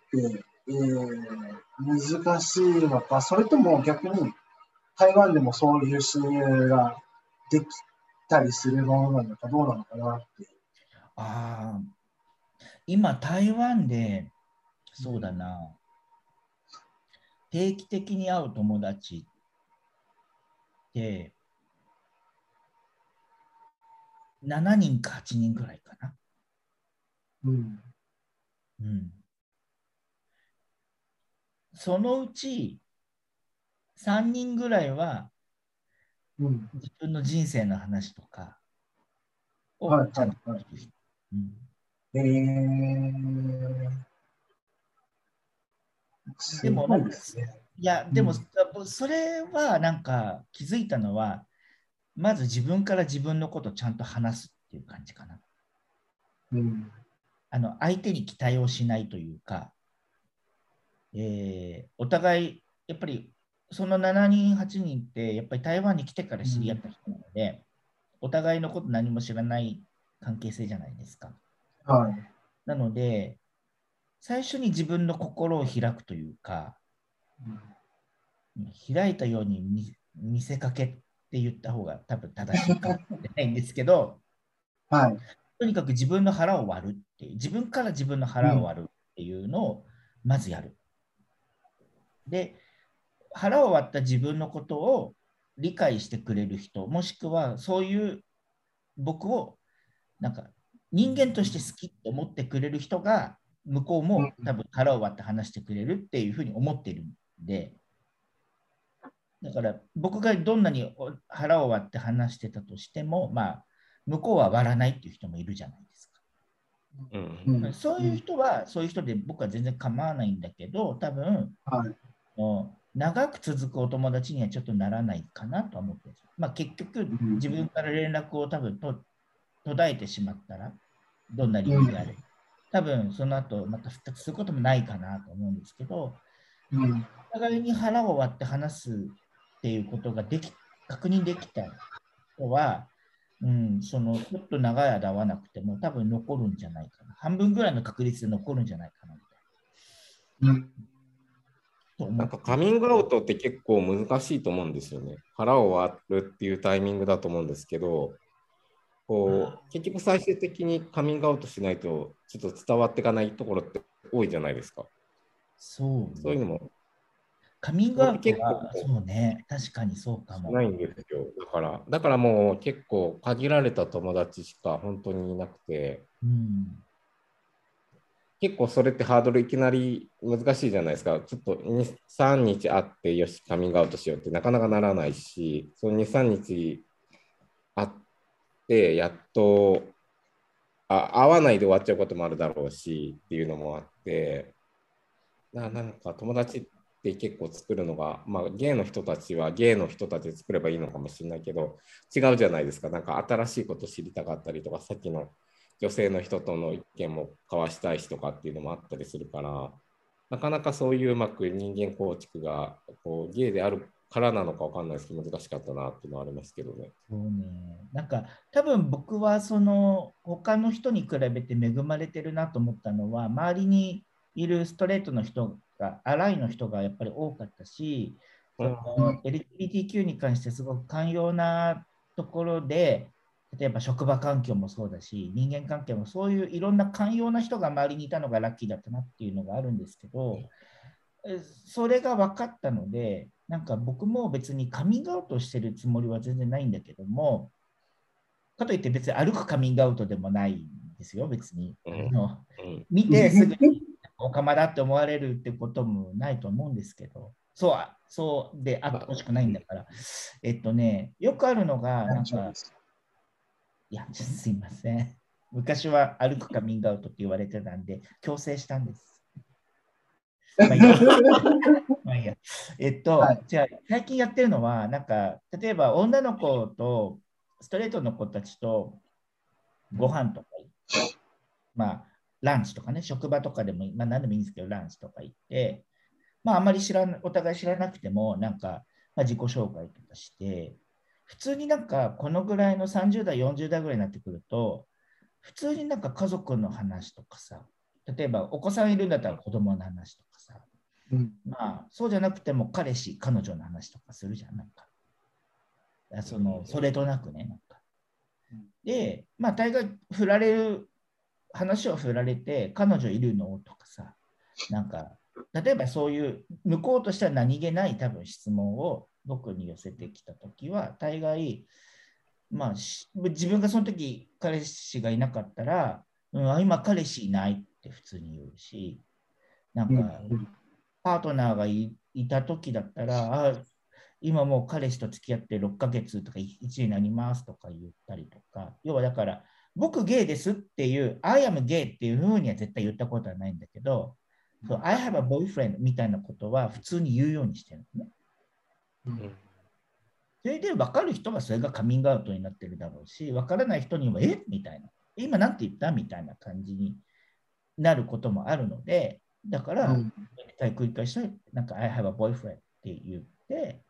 えー難しいのか、それとも逆に台湾でもそういう親友ができたりするものなのか、どうなのかなって。ああ、今台湾で、そうだな、定期的に会う友達って、7人か8人ぐらいかな。うん。うん。そのうち3人ぐらいはうん。自分の人生の話とかをはいちゃんとはいはうんえー。すでもごいや、でも、うそれはなんか気づいたのは、まず自分から自分のことをちゃんと話すっていう感じかな。うん。あの相手に期待をしないというか、えーお互い、やっぱりその7人、8人って、やっぱり台湾に来てから知り合った人なので、お互いのこと何も知らない関係性じゃないですか。はい。なので、最初に自分の心を開くというか、開いたように見見せかけって言った方が多分正しいかもしれないんですけど、はい。とにかく自分の腹を割るっていう、自分から自分の腹を割るっていうのをまずやる。で、腹を割った自分のことを理解してくれる人、もしくはそういう僕をなんか人間として好きって思ってくれる人が向こうも多分腹を割って話してくれるっていうふうに思ってるんで、だから僕がどんなに腹を割って話してたとしても、まあ、向こうは割らないっていう人もいるじゃないですか。うん。うん。そういう人は、そういう人で僕は全然構わないんだけど、多分はい。もう長く続くお友達にはちょっとならないかなとは思ってるんです。まあ、結局、ん。自分から連絡を多分と途絶えてしまったら、どんな理由であれ、多分その後また復活することもないかなと思うんですけど、うん。お互いに腹を割って話すっていうことができ確認できた人は、うん、そのちょっと長い間会わなくても多分残るんじゃないかな。半分ぐらいの確率で残るんじゃないかなみたいな。うん。なんかカミングアウトって結構難しいと思うんですよね。腹を割るっていうタイミングだと思うんですけど、こう結局最終的にカミングアウトしないとちょっと伝わっていかないところって多いじゃないですか。そうそういうのもカミングアウト結は、構そうね、確かにそうかも。ないんですよ。だから、だからもう結構限られた友達しか本当にいなくて、うん、結構それってハードルいきなり難しいじゃないですか。ちょっと2、3日会って、よし、カミングアウトしようってなかなかならないし、その2、3日会って、やっとあ会わないで終わっちゃうこともあるだろうしっていうのもあって、ななんか友達って結構作るのが、まあ、ゲイの人たちはゲイの人たちで作ればいいのかもしれないけど、違うじゃないですか。なんか新しいこと知りたかったりとか、さっきの女性の人との意見も交わしたいしとかっていうのもあったりするから、なかなかそういううまく人間構築がこうゲイであるからなのかわかんないですけど、難しかったなっていうのはありますけどね。そうね。なんか、多分僕はその他の人に比べて恵まれてるなと思ったのは、周りにいるストレートの人が、アライの人がやっぱり多かったし、その LGBTQ に関してすごく寛容なところで、例えば職場環境もそうだし、人間関係もそういういろんな寛容な人が周りにいたのがラッキーだったなっていうのがあるんですけど、えそれが分かったので、なんか僕も別にカミングアウトしてるつもりは全然ないんだけども、かといって別に歩くカミングアウトでもないんですよ、別に。うん見てすぐにおかまだって思われるってこともないと思うんですけど、そうあそうであってほしくないんだから。えっとね、よくあるのが、なんか、いや、すいません。昔は歩くカミングアウトって言われてたんで、強制したんです。まあ [LAUGHS] まあいい。やえっと、はい。じゃあ、最近やってるのは、なんか、例えば女の子とストレートの子たちとご飯とかまあ、ランチとかね、職場とかでも、まあ、何でもいいんですけど、ランチとか行って、まあ、あんまり知らなお互い知らなくても、なんか、まあ、自己紹介とかして、普通になんか、このぐらいの30代、40代ぐらいになってくると、普通になんか家族の話とかさ、例えばお子さんいるんだったら子供の話とか。さ、うんまあ、そうじゃなくても彼氏、彼女の話とかするじゃん、なんか。そのそれとなくね、なんかうん。で、まあ、大概振られる、話を振られて、彼女いるのとかさ、なんか、例えばそういう、向こうとしては何気ない多分質問を僕に寄せてきたときは、大概、まあ、し自分がその時彼氏がいなかったら、うん、あ今彼氏いないって普通に言うし、なんか、うんパートナーがいいた時だったら、あ今もう彼氏と付き合って6ヶ月とか1になりますとか言ったりとか、要はだから、僕ゲイですっていう、I am gay っていうふうには絶対言ったことはないんだけど、そう I have a boyfriend みたいなことは普通に言うようにしてるのね。うん。それで分かる人はそれがカミングアウトになってるだろうし、分からない人には、え？みたいな。今なんて言った？みたいな感じになることもあるので、だから、うん。繰り返して、なんか、I have a boyfriend って言って、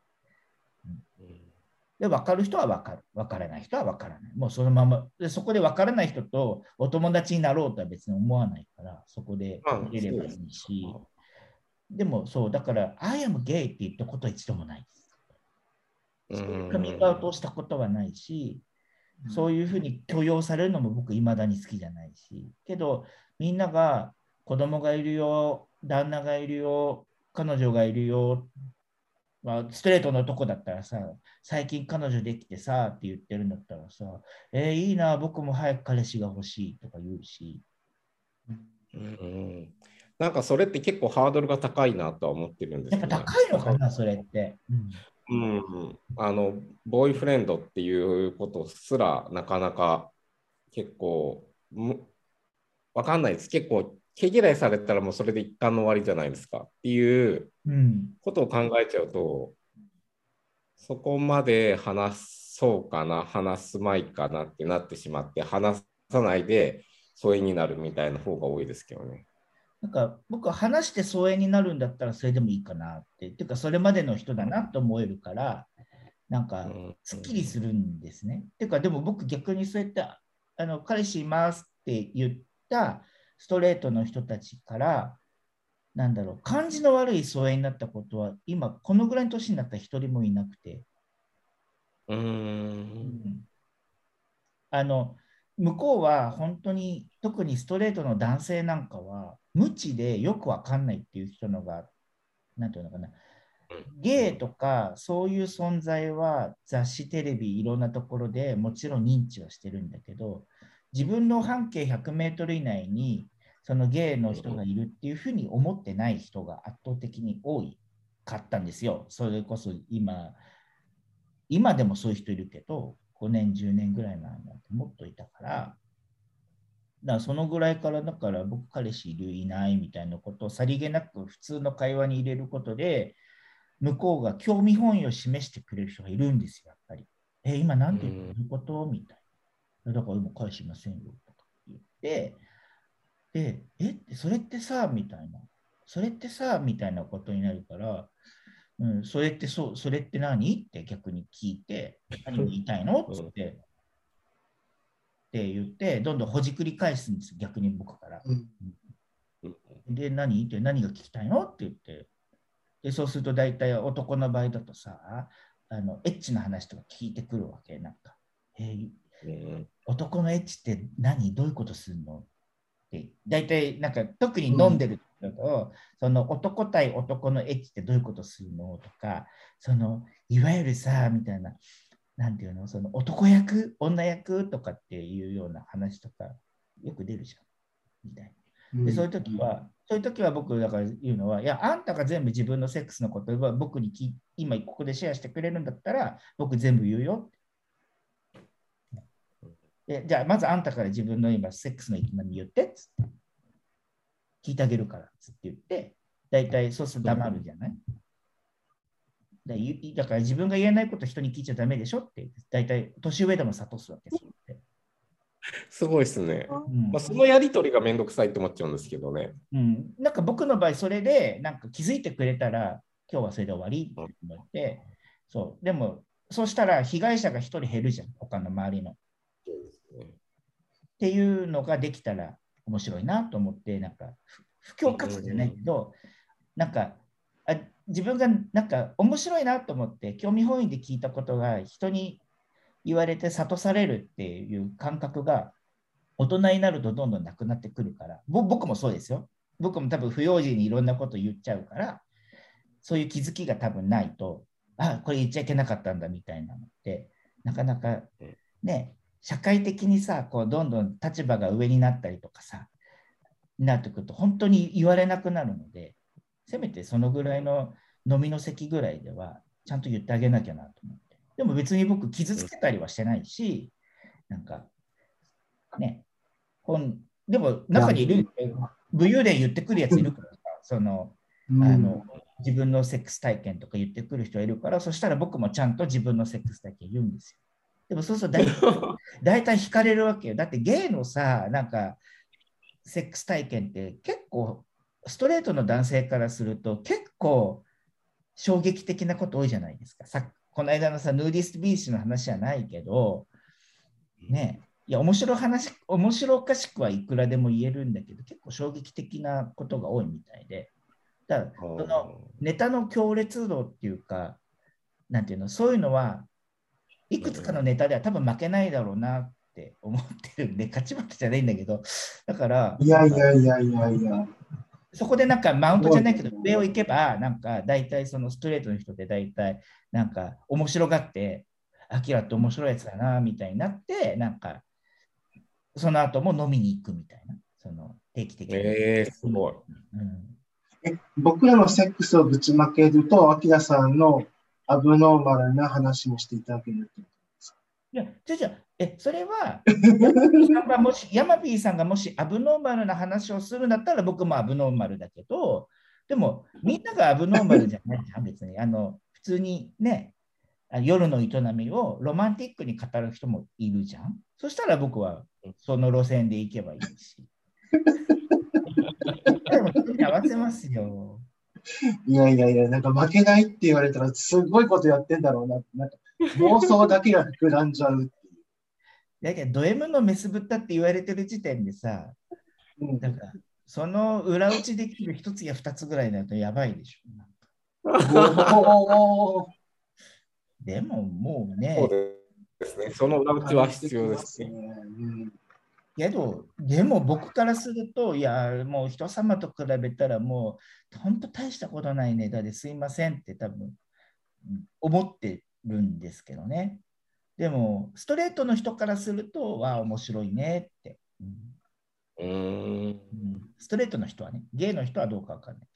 で、分かる人は分かる。分からない人は分からない。もうそのまま、でそこで分からない人とお友達になろうとは別に思わないから、そこでまあいればいいし、でもそう、だから、I am gay って言ったことは一度もない。です。カミングアウトをしたことはないし、そういうふうに許容されるのも僕、いまだに好きじゃないし、けど、みんなが子供がいるよ、旦那がいるよ、彼女がいるよ、まあ、ストレートのとこだったらさ、最近彼女できてさって言ってるんだったらさ、えーいいな、僕も早く彼氏が欲しいとか言うし、うんなんかそれって結構ハードルが高いなとは思ってるんですやっぱ。高いのかな、それって。うん。うん、あのボーイフレンドっていうことすらなかなか結構むわかんないです。結構毛嫌いされたらもうそれで一旦の終わりじゃないですかっていうことを考えちゃうとそこまで話そうかな話すまいかなってなってしまって話さないで疎遠になるみたいな方が多いですけどね。なんか僕は話して疎遠になるんだったらそれでもいいかなって。ていうかそれまでの人だなと思えるから、なんかすっきりするんですね。ていうかでも僕逆にそうやってあの彼氏いますって言ったストレートの人たちから、なんだろう、感じの悪い疎遠になったことは今このぐらいの年になったら一人もいなくて。うーん。あの向こうは本当に特にストレートの男性なんかは無知でよくわかんないっていう人のがなんていうのかな。ゲイとかそういう存在は雑誌テレビいろんなところでもちろん認知はしてるんだけど自分の半径100メートル以内にそのゲイの人がいるっていうふうに思ってない人が圧倒的に多いかったんですよ。それこそ今今でもそういう人いるけど、5年、10年ぐらい前なんてもっといたから、だからそのぐらいから、だから僕、彼氏いる、いないみたいなことをさりげなく普通の会話に入れることで、向こうが興味本位を示してくれる人がいるんですよ、やっぱり。え、今なんて言うこと？みたいな。だから今彼氏いませんよ、とか言って、で、え、それってさ、みたいな。それってさ、みたいなことになるから、うん、それってそう、それって何？って逆に聞いて、何を言いたいの？っつって、って言って、どんどんほじくり返すんですよ、逆に僕から。うん。で、何？って何が聞きたいの？って言って。で、そうすると大体男の場合だとさ、あのエッチな話とか聞いてくるわけ。なんか、えーうん。男のエッチって何？どういうことするの？って大体なんか特に飲ん。でる時だと、その男対男のエッチってどういうことするの？とかそのいわゆるさみたいななんていうの？その男役女役？とかっていうような話とかよく出るじゃん。みたいな。でそういう時は、そういう時は僕だから言うのは、いや、あんたが全部自分のセックスのことは僕にき今ここでシェアしてくれるんだったら、僕全部言うよ。でじゃあ、まずあんたから自分の今、セックスの営み言ってっつって。聞いてあげるからっつって言って、大体そうすると黙るじゃない、だだから自分が言えないこと人に聞いちゃダメでしょって、大体年上でも諭すわけです。すごいですね。うんまあ、そのやりとりがめんどくさいって思っちゃうんですけどね。うん、なんか僕の場合、それでなんか気づいてくれたら、今日はそれで終わりって思って、そう、でも、そうしたら被害者が一人減るじゃん、他の周りの。っていうのができたら面白いなと思って、なんか、不不況活じゃないけど、なんかあ、自分がなんか面白いなと思って、興味本位で聞いたことが人に言われて諭されるっていう感覚が大人になるとどんどんなくなってくるから、ぼ僕もそうですよ。僕も多分不用心にいろんなこと言っちゃうから、そういう気づきが多分ないと、あ、これ言っちゃいけなかったんだみたいなのって、なかなかね、社会的にさ、こうどんどん立場が上になったりとかさ、なってくると、本当に言われなくなるので、せめてそのぐらいの飲みの席ぐらいでは、ちゃんと言ってあげなきゃなと思って。でも別に僕、傷つけたりはしてないし、なんか、ね、本でも中にいる、武勇伝言ってくるやついるからさ、その、うんあの自分のセックス体験とか言ってくる人いるから、そしたら僕もちゃんと自分のセックス体験言うんですよ。でもそうすると大体大体惹かれるわけよ。だってゲイのさ、なんかセックス体験って結構ストレートの男性からすると結構衝撃的なこと多いじゃないですか。さこの間のさ、ヌーディストビーチの話じゃないけど、ねいや面白い話、面白おかしくはいくらでも言えるんだけど、結構衝撃的なことが多いみたいで。だからそのネタの強烈度っていうか、なんていうの、そういうのはいくつかのネタでは多分負けないだろうなって思ってるんで、勝ち負けじゃないんだけど、だから、いやいやいやいやいや。そこでなんかマウントじゃないけど、上を行けば、なんか大体そのストレートの人って大体なんか面白がって、アキラって面白いやつだなみたいになって、なんかその後も飲みに行くみたいな、その定期的に。えー、すごい。うんえ僕らのセックスをぶちまけると、アキラさんのアブノーマルな話もしていただけるってこといや、じゃじゃえ、それは、ヤマピーさんがもし、ヤマピーさんがもしアブノーマルな話をするんだったら、僕もアブノーマルだけど、でも、みんながアブノーマルじゃないじゃん、別に。あの、普通にね、あ夜の営みをロマンティックに語る人もいるじゃん。そしたら僕はその路線で行けばいいし。[LAUGHS] でも、人に合わせますよ。いやいやいや、なんか負けないって言われたら、すごいことやってんだろうなって、なんか妄想だけが膨らんじゃうってだけど、ド M のメスぶったって言われてる時点でさ、いう。うんなんか、その裏打ちできる一つや二つぐらいだとやばいでしょ。でももうねそう、ですね。その裏打ちは必要ですね。うんけど、でも僕からすると、いや、もう人様と比べたらもう、本当大したことないネタですいませんって多分うん思ってるんですけどね。でも、ストレートの人からすると、わあ、面白いねって、うんストレートの人はね、ゲイの人はどうかわかんない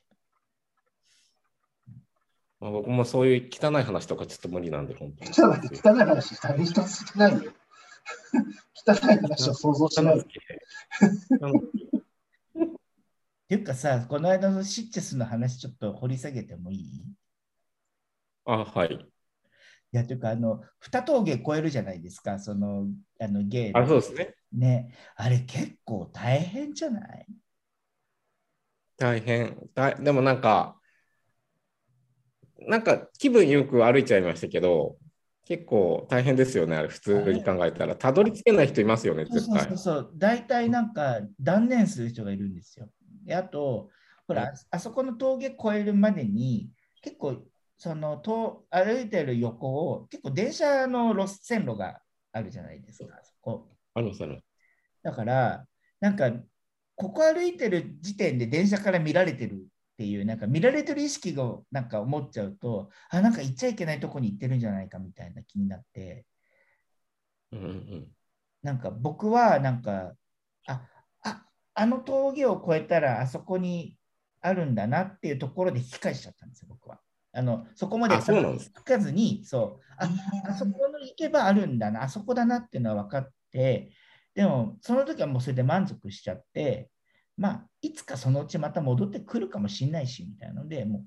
まあ、僕もそういう汚い話とかちょっと無理なんで、本当に。汚い話、誰一つしてないよ。汚い話を想像しない。[LAUGHS] っていうかさ、この間のシッチェスの話ちょっと掘り下げてもいい？あ、はい。いや、というか、あの、二峠越えるじゃないですか、その、あの、ゲイのあ、そうですね。ね。あれ結構大変じゃない？大変。だでもなんか、なんか気分よく歩いちゃいましたけど、結構大変ですよね、あれ、普通に考えたら。たどり着けない人いますよね、絶対そうそう。大体なんか断念する人がいるんですよ。で、あと、ほら、あそこの峠越えるまでに、結構、その、と歩いてる横を、結構電車の路線路があるじゃないですか、あそこ。ありますありますだから、なんか、ここ歩いてる時点で電車から見られてるっていう、なんか見られてる意識がなんか思っちゃうと、あ、なんか行っちゃいけないとこに行ってるんじゃないかみたいな気になって、うんうんうん。なんか僕はなんか、あ、あ、あの峠を越えたらあそこにあるんだなっていうところで引き返しちゃったんですよ、僕は。あのそこまであそうなんです行かずに、そう、あ、あそこに行けばあるんだな、あそこだなっていうのは分かって、でもその時はもうそれで満足しちゃって、まあ、いつかそのうちまた戻ってくるかもしれないし、みたいなので、もう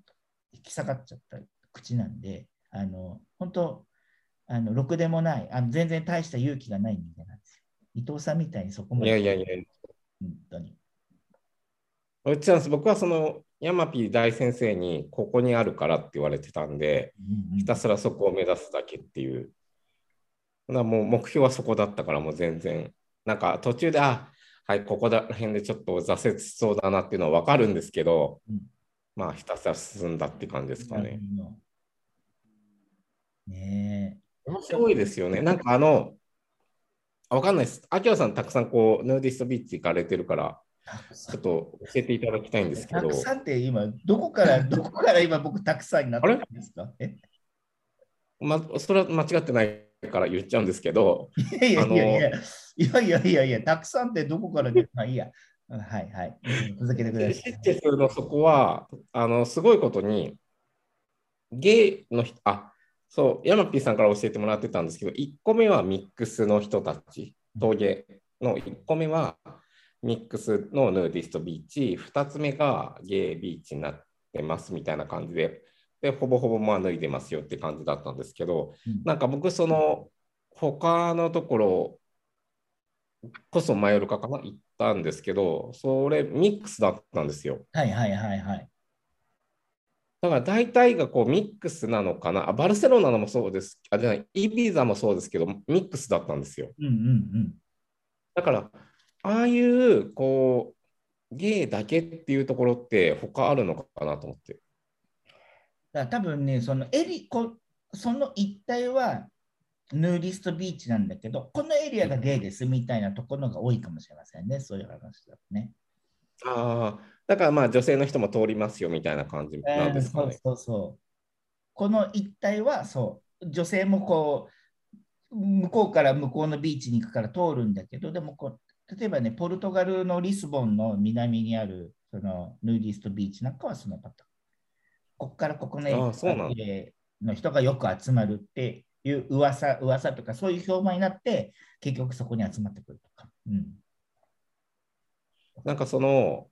引き下がっちゃった口なんで、あの、本当、あの、ろくでもない、あの全然大した勇気がない人間なんですよ。伊藤さんみたいにそこまで、いやいやいや、本当に。うっちゃんです。僕はその、ヤマピー大先生にここにあるからって言われてたんで、うんうんひたすらそこを目指すだけっていう。だもう目標はそこだったからもう全然、なんか途中で、あ、はい、ここら辺でちょっと挫折しそうだなっていうのは分かるんですけど、うん。まあひたすら進んだって感じですかね。ね面白いですよね。なんかあの、あわかんないです。アキラさんたくさんこう、ヌーディストビーチ行かれてるから、ちょっと教えていただきたいんですけど。たく、さんって今、どこから、[LAUGHS] どこから今僕たくさんになってるんですか？え？ま、それは間違ってないから言っちゃうんですけど、いやいやいやいや、いやいやいやいや、たくさんってどこからで、まあいいや。うんはいはい。うん続けてください。シッチェスのそこは、あの、すごいことに、ゲイの人、あ、そう、ヤマピーさんから教えてもらってたんですけど、1個目はミックスの人たち、陶芸の1個目はミックスのヌーディストビーチ、2つ目がゲイビーチになってますみたいな感じで、で、ほぼほぼまあ脱いでますよって感じだったんですけど、うんなんか僕、その、他のところこそマヨルカかな行ったんですけど、それミックスだったんですよ。はいはいはいはい。だから大体がこうミックスなのかな。あバルセロナのもそうです。あ、じゃない、イビザもそうですけど、ミックスだったんですよ。うんうんうん。だから、ああいうこう、ゲイだけっていうところって他あるのかなと思って。多分ね、そのエリこその一帯はヌーディストビーチなんだけど、このエリアがゲイですみたいなところが多いかもしれませんね、そういう話だとね。ああ、だからまあ女性の人も通りますよみたいな感じなんですかね。そうそうそう。この一帯はそう、女性もこう、向こうから向こうのビーチに行くから通るんだけど、でもこう、例えばね、ポルトガルのリスボンの南にあるそのヌーディストビーチなんかはそのパターン。ここからここのの人がよく集まるっていう噂、噂とかそういう評判になって、結局そこに集まってくるとか。うん。なんかその、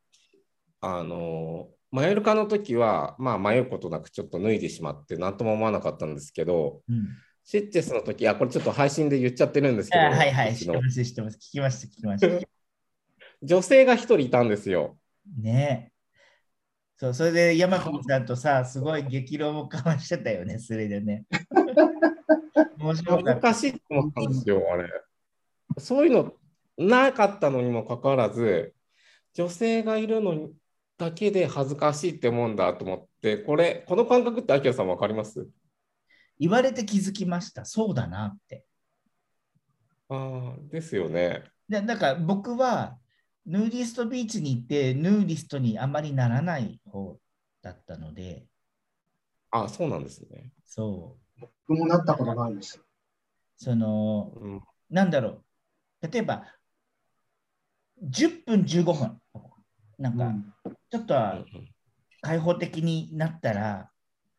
あの、マヨルカの時は、まあ迷うことなくちょっと脱いでしまって、なんとも思わなかったんですけど、うん、シッチェスの時、あ、これちょっと配信で言っちゃってるんですけど、あはいはい、知ってます、知ってます。聞きました、聞きました。女性が一人いたんですよ。ねえ。そう、それで山子さんとさ、すごい激論を交わしてたよね、それでね。[LAUGHS] 面白かった。難しいと思ったんですよ、あれ。そういうのなかったのにもかかわらず、女性がいるのにだけで恥ずかしいって思うんだと思って、これ、この感覚って、アキラさん分かります？言われて気づきました。そうだなって。ああ、ですよね。でだから僕は、ヌーディストビーチに行って、ヌーディストにあまりならない方だったので、あそうなんですね。そう、僕もなったことないです。その、うん、なんだろう、例えば、10分15分、なんか、うん。ちょっとは開放的になったら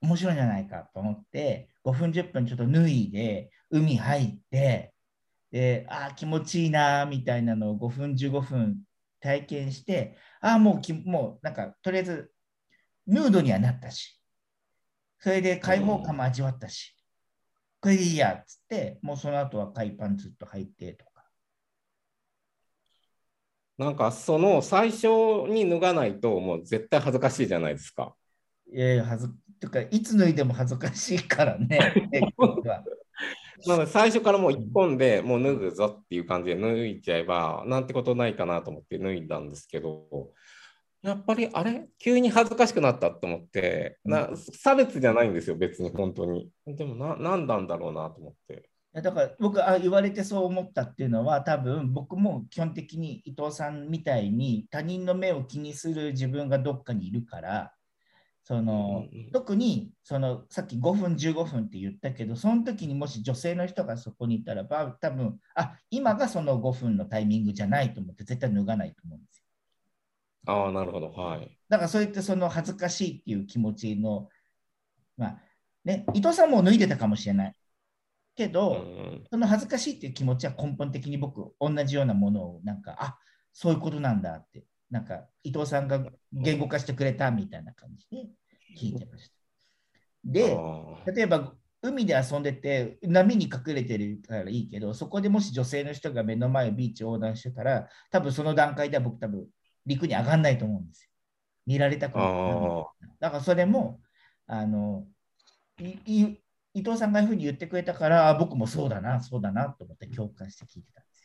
面白いんじゃないかと思って5分10分ちょっと脱いで海入ってであー気持ちいいなーみたいなのを5分15分体験してああもうきもうなんかとりあえずヌードにはなったしそれで開放感も味わったし、これでいいやっつってもうその後は海パンずっと履いてとかなんかその最初に脱がないともう絶対恥ずかしいじゃないですか。いやいや恥ずとかいつ脱いでも恥ずかしいからね [LAUGHS] はなので最初からもう一本でもう脱ぐぞっていう感じで脱いちゃえばなんてことないかなと思って脱いだんですけどやっぱりあれ急に恥ずかしくなったと思ってな差別じゃないんですよ別に本当に。でもな何なんだろうなと思って。だから僕あ言われてそう思ったっていうのは多分僕も基本的に伊藤さんみたいに他人の目を気にする自分がどっかにいるからそのうんうん特にそのさっき5分15分って言ったけどその時にもし女性の人がそこにいたらば多分あ今がその5分のタイミングじゃないと思って絶対脱がないと思うんですよ。ああなるほど。はい。だからそうやってその恥ずかしいっていう気持ちのまあね伊藤さんも脱いでたかもしれないけうど、ん。その恥ずかしいっていう気持ちは根本的に僕、同じようなものを、なんか、あそういうことなんだって、なんか、伊藤さんが言語化してくれたみたいな感じで聞いてました。で、あ例えば、海で遊んでて、波に隠れてるからいいけど、そこでもし女性の人が目の前ビーチを横断してたら、多分その段階では僕、多分陸に上がんないと思うんですよ。見られたくない。あだからそれも、あの、伊藤さんがいうふうに言ってくれたから、あ僕もそうだな、そうだなと思って共感して聞いてたんです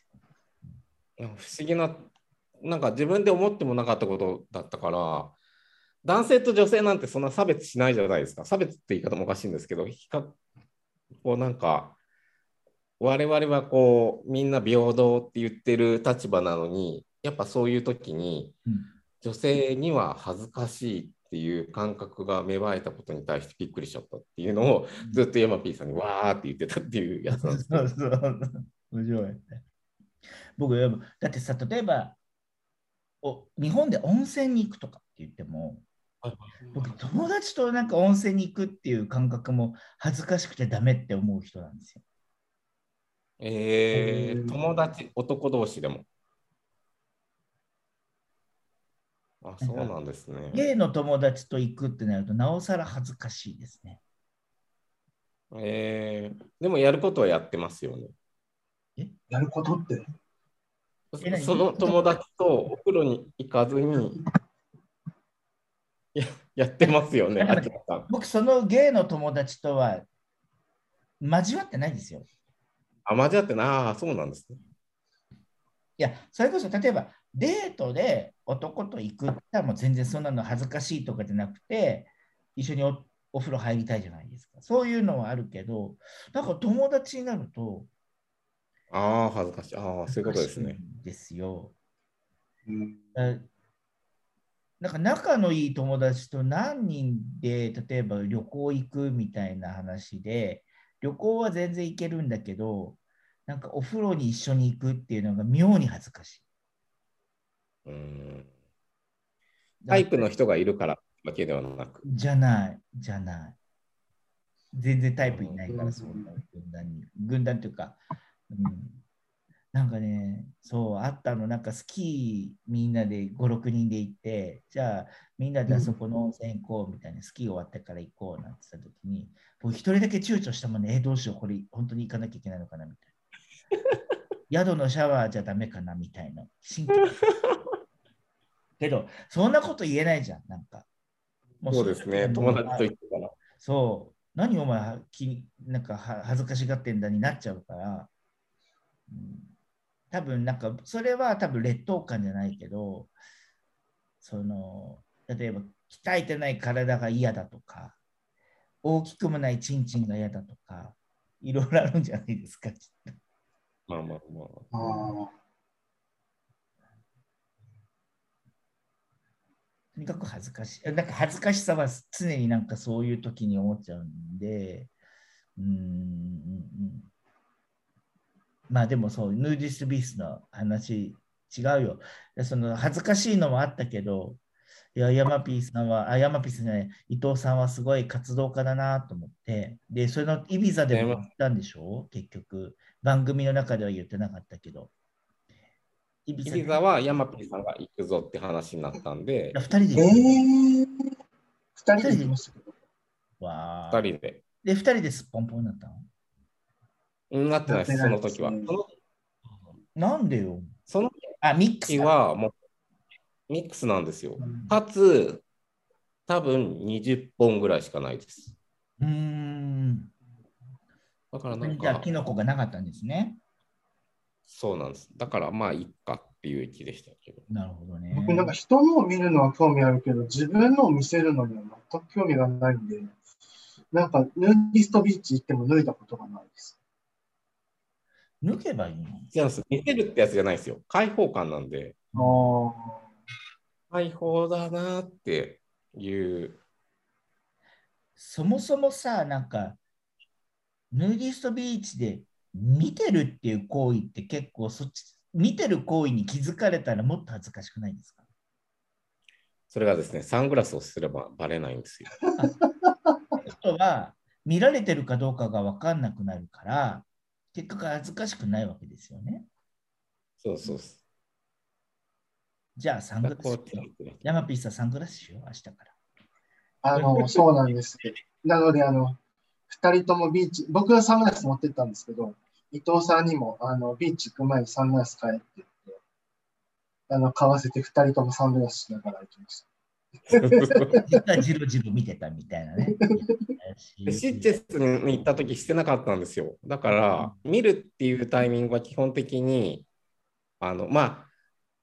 よ。不思議ななんか自分で思ってもなかったことだったから男性と女性なんてそんな差別しないじゃないですか差別って言い方もおかしいんですけど比較こうなんか我々はこうみんな平等って言ってる立場なのにやっぱそういう時にうん女性には恥ずかしいっていう感覚が芽生えたことに対してびっくりしちゃったっていうのをずっと山 P さんにわーって言ってたっていうやつなんです。面白い。僕、だってさ、例えばお、日本で温泉に行くとかって言っても、僕、友達となんか温泉に行くっていう感覚も恥ずかしくてダメって思う人なんですよ。えー、友達、男同士でも。あ、そうなんですね。ゲイの友達と行くってなると、なおさら恥ずかしいですね。えー、でもやることはやってますよね。やることって？その友達とお風呂に行かずにややってますよね。僕、そのゲイの友達とは交わってないですよ。あ、交わってな、あーそうなんですね。いや、それこそ例えばデートで男と行くってもう全然そんなの恥ずかしいとかじゃなくて、一緒におお風呂入りたいじゃないですか。そういうのはあるけど、なんか友達になると、ああ、恥ずかしい。ああ、そういうことですね。ですよ。うんあなんか仲のいい友達と何人で例えば旅行行くみたいな話で旅行は全然行けるんだけどなんかお風呂に一緒に行くっていうのが妙に恥ずかしい。うん。タイプの人がいるからわけではなく。じゃない、じゃない。全然タイプいないから、そんな軍団に。軍団というか、うん、なんかね、そう、あったの、なんかスキーみんなで5、6人で行って、じゃあみんなであそこの温泉行こうみたいな、スキー終わってから行こうなんて言った時に、僕一人だけ躊躇したもんね、え、どうしよう、これ本当に行かなきゃいけないのかなみたいな。[LAUGHS] 宿のシャワーじゃダメかなみたいな。神経けど、そんなこと言えないじゃん、なんか。もそうですね、友達と行ってたら。そう、何お前気になんかは恥ずかしがってんだになっちゃうから、うん、多分なんかそれは多分劣等感じゃないけど、その例えば鍛えてない体が嫌だとか、大きくもないチンチンが嫌だとか、いろいろあるんじゃないですか。まあまあまあ。とにかく恥ずかしい。なんか恥ずかしさは常になんかそういう時に思っちゃうんで、うーんうんうんまあでもそう、ヌーディストビースの話違うよ。でその恥ずかしいのもあったけど、いや、ヤマピーさんは、あ、ヤマピーさんじゃない、伊藤さんはすごい活動家だなと思って、で、それのイビザでも言ったんでしょ？結局。番組の中では言ってなかったけど。イビイビザはヤマピーさんが行くぞって話になったんで、2人でえ行ー、二人で行きましたけど。くわ2ー人で。で、2人ですっぽんぽんになったの？うんなってないです、その時は。なんでよそのあ、ミックス。はもうミックスなんですよ。うんかつ、多分20本ぐらいしかないです。うーん。だからなんじゃあ、か、キノコがなかったんですね。そうなんです。だからまあいいかっていう気でしたけど。なるほどね。僕なんか人のを見るのは興味あるけど、自分のを見せるのには全く興味がないんで、なんかヌーディストビーチ行っても脱いだことがないです。脱げばいいの違うんです。見せるってやつじゃないですよ。開放感なんで、ああ。開放だなっていう。そもそもさ、なんか、ヌーディストビーチで見てるっていう行為って結構そっち、見てる行為に気づかれたらもっと恥ずかしくないですか？それがですね、サングラスをすればバレないんですよ。[LAUGHS] あとは、見られてるかどうかが分かんなくなるから、結果恥ずかしくないわけですよね。そうそうそじゃあ、サングラスヤマピーさん、サングラスしよう、明日から。あの、そうなんです。なので、あの、二人ともビーチ、僕はサングラス持ってったんですけど、伊藤さんにも、あの、ビーチ行く前にサングラス買えって言って、あの、買わせて二人ともサングラスしながら行きました。実はジロジロ見てたみたいなね。[LAUGHS] でシッチェスに行った時してなかったんですよ。だから、見るっていうタイミングは基本的に、あの、まあ、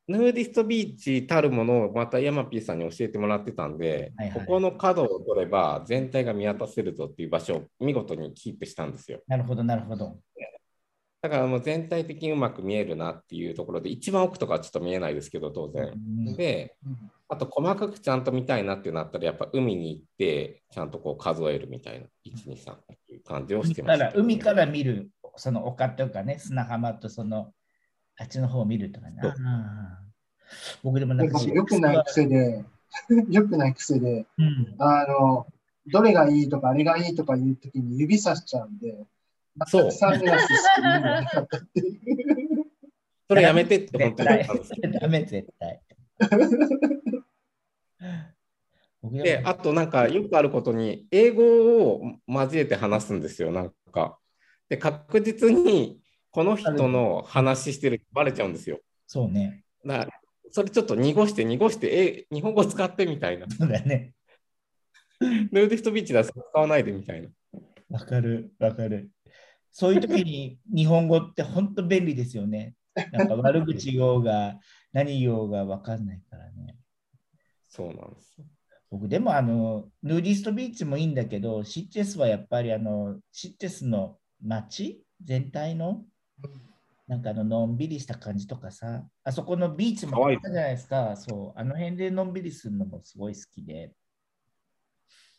ヌーディストビーチたるものをまたヤマピーさんに教えてもらってたんで、はいはいここの角を取れば全体が見渡せるぞっていう場所を見事にキープしたんですよ。なるほど、なるほど。だからもう全体的にうまく見えるなっていうところで、一番奥とかはちょっと見えないですけど、当然。うんで、うんあと細かくちゃんと見たいなってなったら、やっぱ海に行って、ちゃんとこう数えるみたいな、1、2、3っていう感じをし海からてましたね、海から見る、その丘とかね、砂浜とその、あっちの方を見るとかね。僕でもなんか、良くない癖で、[LAUGHS] 良くない癖で、うん、あの、どれがいいとか、あれがいいとか言うときに指さしちゃうんで、そくサングラスして意味がなかったっていう。それやめてって本絶対当に言ったんですよ。[LAUGHS] ダメ、絶対。[LAUGHS] 僕であとなんかよくあることに、英語を交えて話すんですよ、なんか。で、確実にこの人の話してるバレちゃうんですよ。そうね。だからそれちょっと濁して濁して、え、日本語使ってみたいな。そうだね。ヌーディストビーチだと使わないでみたいな。わかる、わかる。そういう時に日本語って本当便利ですよね。なんか悪口言おうが何言おうがわかんないからね。そうなんですよ。僕でもあの、ヌーディストビーチもいいんだけど、シッチェスはやっぱりあの、シッチェスの街？全体の？なんかあののんびりした感じとかさ、あそこのビーチもあったじゃないですか、そう、あの辺でのんびりするのもすごい好きで、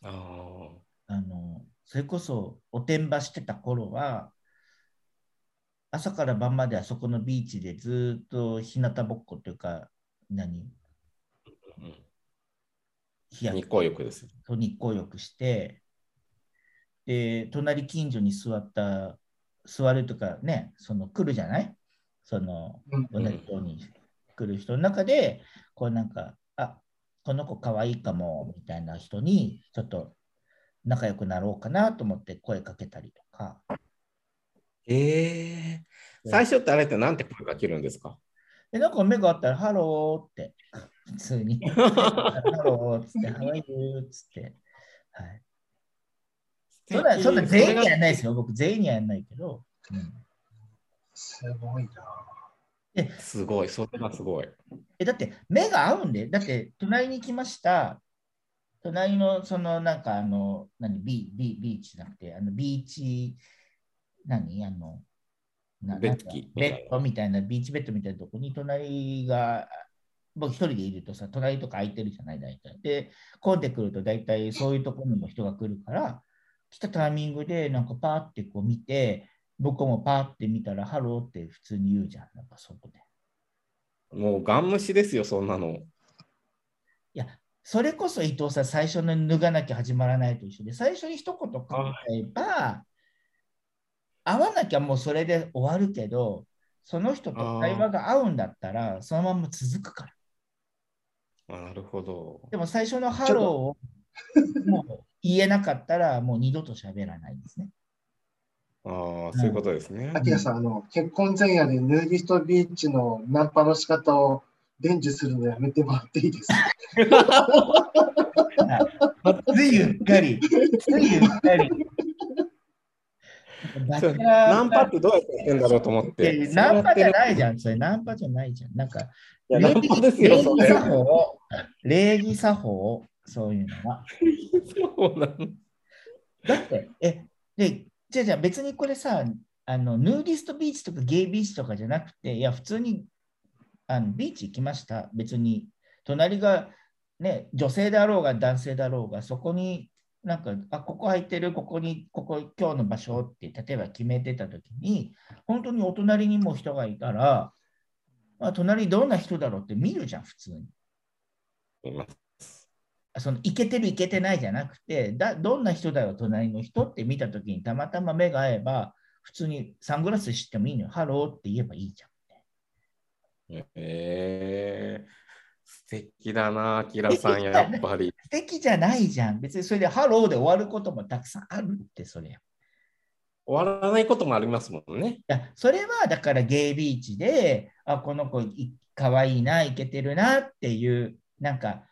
ああの、それこそおてんばしてた頃は、朝から晩まであそこのビーチでずっと日向ぼっこというか、何？あ、うん日光浴です日光浴して、で、隣近所に座った、座るとかね、その来るじゃない？その、うん同じように来る人の中で、こうなんか、あこの子かわいいかも、みたいな人に、ちょっと仲良くなろうかなと思って声かけたりとか。え。え最初ってあれってなんて声かけるんですか？で、なんか目があったら、ハローって、普通に。ハローっつって、[LAUGHS] ハワイユーっつって。はい。そんな、そんな全員にはやんないですよ。僕、全員にはやんないけど。うんすごいな。すごい、それがすごい。え、だって目が合うんで、だって隣に来ました、隣のそのなんかあの、何、ビビビーチじゃなくて、あのビーチ、何？あの、ベッドみたいな、ビーチベッドみたいなとこに隣が、僕一人でいるとさ、隣とか空いてるじゃない、大体。で、混んでくると大体そういうところにも人が来るから、来たタイミングでなんかパーってこう見て、僕もパーって見たら、ハローって普通に言うじゃん、なんかそこで。もうガン無視ですよ、そんなの。いや、それこそ伊藤さん、最初の脱がなきゃ始まらないと一緒で、最初に一言かければ、会わなきゃもうそれで終わるけど、その人と会話が合うんだったら、そのまま続くから。なるほど。でも最初のハローをもう言えなかったら、もう二度と喋らないですね。ああ、そういうことですね。アキラさん、あの、結婚前夜でヌーディストビーチのナンパの仕方を伝授するのやめてもらっていいですか？[LAUGHS] [LAUGHS] ついゆっかり、ついゆっかり。ナンパってどうやってやってんだろうと思って。ナンパじゃないじゃん。それナンパじゃないじゃん。なんか。礼儀作法、礼儀作法、そういうのは。そうなの。だって、え、で、じゃあじゃあ別にこれさ、あのヌーディストビーチとかゲイビーチとかじゃなくて、いや、普通にあのビーチ行きました。別に、隣が、ね、女性であろうが男性だろうが、そこになんか、あ、ここ空いてる、ここに、ここ今日の場所って、例えば決めてたときに、本当にお隣にも人がいたら、まあ、隣どんな人だろうって見るじゃん、普通に。そのいけてるいけてないじゃなくてだ、どんな人だよ、隣の人って見たときにたまたま目が合えば、普通にサングラスしてもいいのよ。ハローって言えばいいじゃん。ええ素敵だな、アキラさん、やっぱり。[LAUGHS] 素敵じゃないじゃん。別にそれでハローで終わることもたくさんあるって、それ。い終わらないこともありますもんね。や、それはだからゲイビーチで、あ、この子かわいいな、いけてるなっていう、なんか、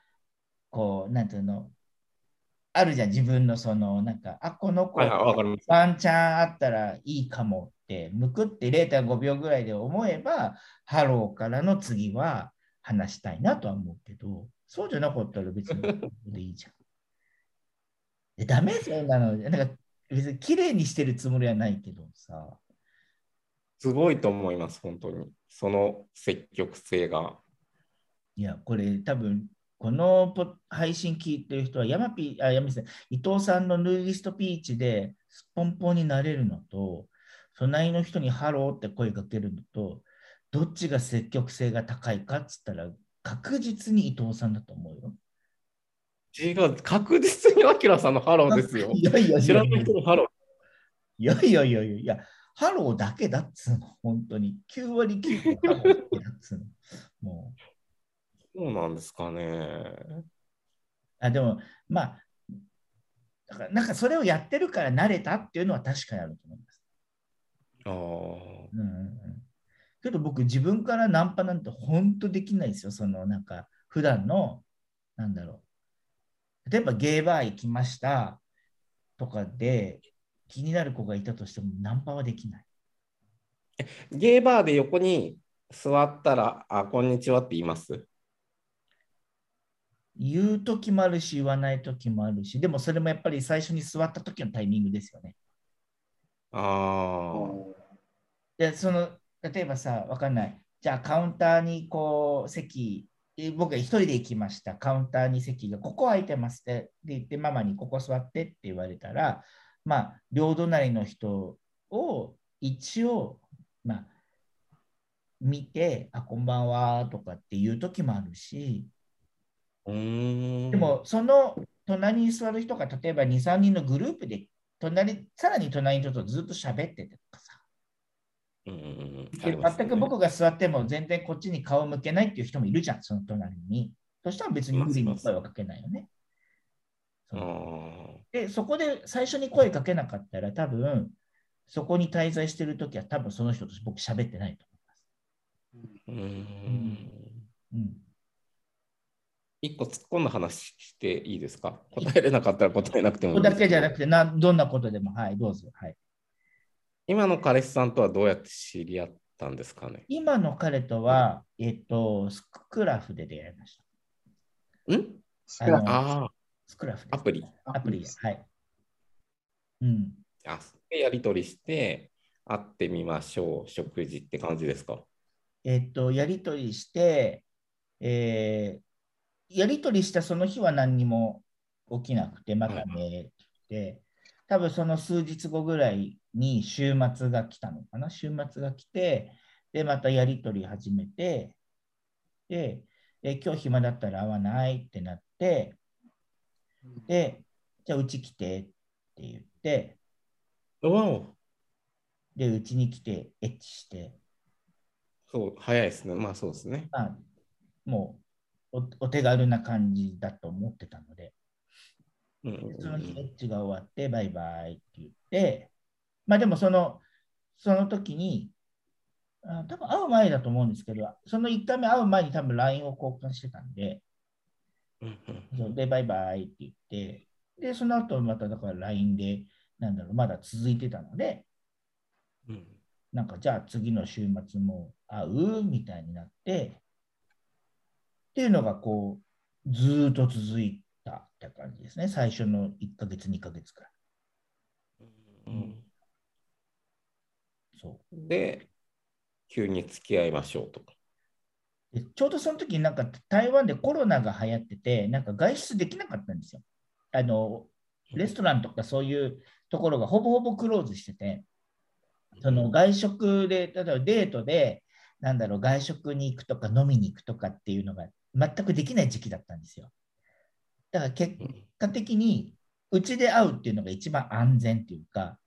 こう、なんていうの、あるじゃん、自分のその、なんか、あ、この子。ワンチャンあったらいいかもって、むくって0.5秒ぐらいで思えば、ハローからの次は話したいなとは思うけど、そうじゃなかったら別にでいいじゃん。えダメ？そんなの。なんか別に綺麗にしてるつもりはないけどさ。すごいと思います、本当に。その積極性が。いや、これ多分このポ配信聞いてる人は、ヤマピー、あ、ヤマピーさん伊藤さんのヌーディストビーチでスッポンポンになれるのと、隣の人にハローって声かけるのと、どっちが積極性が高いかっつったら、確実に伊藤さんだと思うよ。違う、確実にアキラさんのハローですよ。[LAUGHS] いやいや知らない人のハロー。いやいやいやいやいや、ハローだけだっつうの、本当に。9割9分ハローだけだっつうの。もう。そうなんですかね。あでも、まあ、だからなんかそれをやってるから慣れたっていうのは確かにあると思います。ああ。うんうんうん、けど僕、自分からナンパなんて本当できないですよ。そのなんか、普段の、なんだろう。例えばゲーバー行きましたとかで気になる子がいたとしてもナンパはできない。ゲーバーで横に座ったら、あ、こんにちはって言います？言う時もあるし、言わない時もあるし、でもそれもやっぱり最初に座った時のタイミングですよね。あで、その、例えばさ、わかんない。じゃあカウンターにこう席、え僕が一人で行きました。カウンターに席が、ここ空いてますって、で言って、ママにここ座ってって言われたら、まあ、両隣の人を一応、まあ、見て、あ、こんばんはとかっていう時もあるし。でも、その隣に座る人が例えば2、3人のグループで隣、さらに隣の人とずっと喋っててとかさ、うんうん全く僕が座っても全然こっちに顔向けないっていう人もいるじゃん、その隣に。そしたら別に無理に声はかけないよね。で、そこで最初に声かけなかったら、多分そこに滞在してるときは、多分その人と僕喋ってないと。思います。うん。一個突っ込んだ話していいですか？答えれなかったら答えなくてもここだいいですけどけじゃなくてな、どんなことでも、はい、どうぞ。はい、今の彼氏さんとはどうやって知り合ったんですかね？今の彼とは、えっと、スクラフで出会いました。ん？スクラムああ、スクラフアプリ。アプリです。はい。うん。あ、でやり取りして、会ってみましょう、食事って感じですか？えっと、やり取りして、えーやり取りしたその日は何にも起きなくて、またねって言って、多分その数日後ぐらいに週末が来たのかな、週末が来て、で、またやり取り始めて、で、え今日暇だったら会わないってなって、で、じゃあうち来てって言って、で、うちに来てエッチして、そう、早いですね。まあそうですね。まあ、もうおお手軽な感じだと思ってたので、うん。その日エッチが終わって、バイバイって言って、まあでもその、その時に、あ多分会う前だと思うんですけど、その1回目会う前に多分 LINE を交換してたんで、うんうんそうで、バイバイって言って、で、その後まただから LINE で、なんだろう、まだ続いてたので、うんなんかじゃあ次の週末も会うみたいになって、っていうのがこう、ずーっと続いたって感じですね。最初の1ヶ月、2ヶ月くらい。うんで、急に付き合いましょうと。でちょうどその時になんか台湾でコロナが流行ってて、なんか外出できなかったんですよ。あの、レストランとかそういうところがほぼほぼクローズしてて、その外食で、例えばデートで、なんだろう、外食に行くとか飲みに行くとかっていうのが全くできない時期だったんですよ。だから結うん果的に、うちで会うっていうのが一番安全っていうか、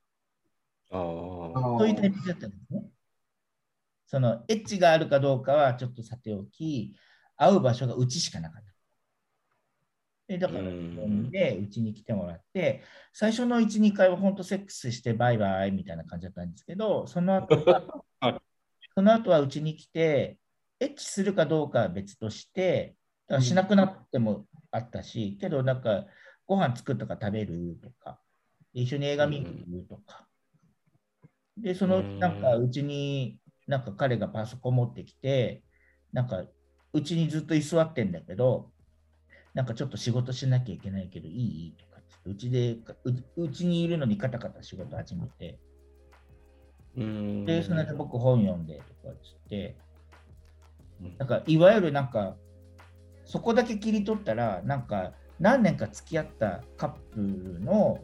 そういうタイミングだったんですね。そのエッジがあるかどうかはちょっとさておき、会う場所がうちしかなかった。でだから、で、うちに来てもらって、最初の1、2回は本当セックスしてバイバイみたいな感じだったんですけど、その後は、[LAUGHS] はいその後はうちに来て、エッチするかどうかは別として、だからしなくなってもあったし、けどなんか、ご飯作ったから食べるとか、一緒に映画見に行くとか。で、そのなんかうちになんか彼がパソコン持ってきて、なんかうちにずっと居座ってんだけど、なんかちょっと仕事しなきゃいけないけどいい？とかうちでう、うちにいるのにカタカタ仕事始めて、うん。で、その間僕本読んでとかっつって、うん。なんかいわゆるなんかそこだけ切り取ったら、なんか何年か付き合ったカップルの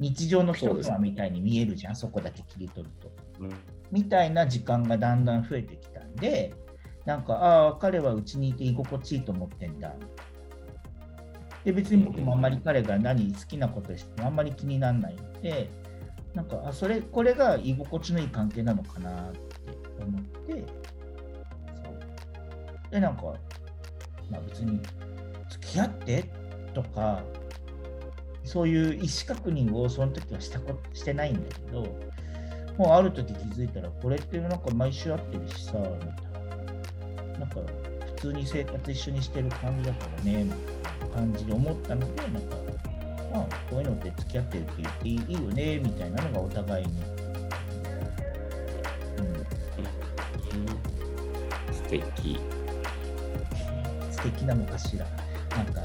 日常の一コマみたいに見えるじゃん、そこだけ切り取ると。うんみたいな時間がだんだん増えてきたんで、なんか、ああ、彼はうちにいて居心地いいと思ってんだ。で、別に僕もあんまり彼が何好きなことしてもあんまり気にならないので、なんか、あ、それ、これが居心地のいい関係なのかなって思って、そう。で、なんか、まあ別に、付き合って？とか、そういう意思確認をその時はしたこしてないんだけど、もうある時気づいたら、これってなんか毎週会ってるしさ、みたいな。なんか普通に生活一緒にしてる感じだからね、みたいな感じで思ったので、なんか、まあ、こういうのって付き合ってるって言っていいいいよね、みたいなのがお互いに。うん、素敵。素敵なのかしら。なんか、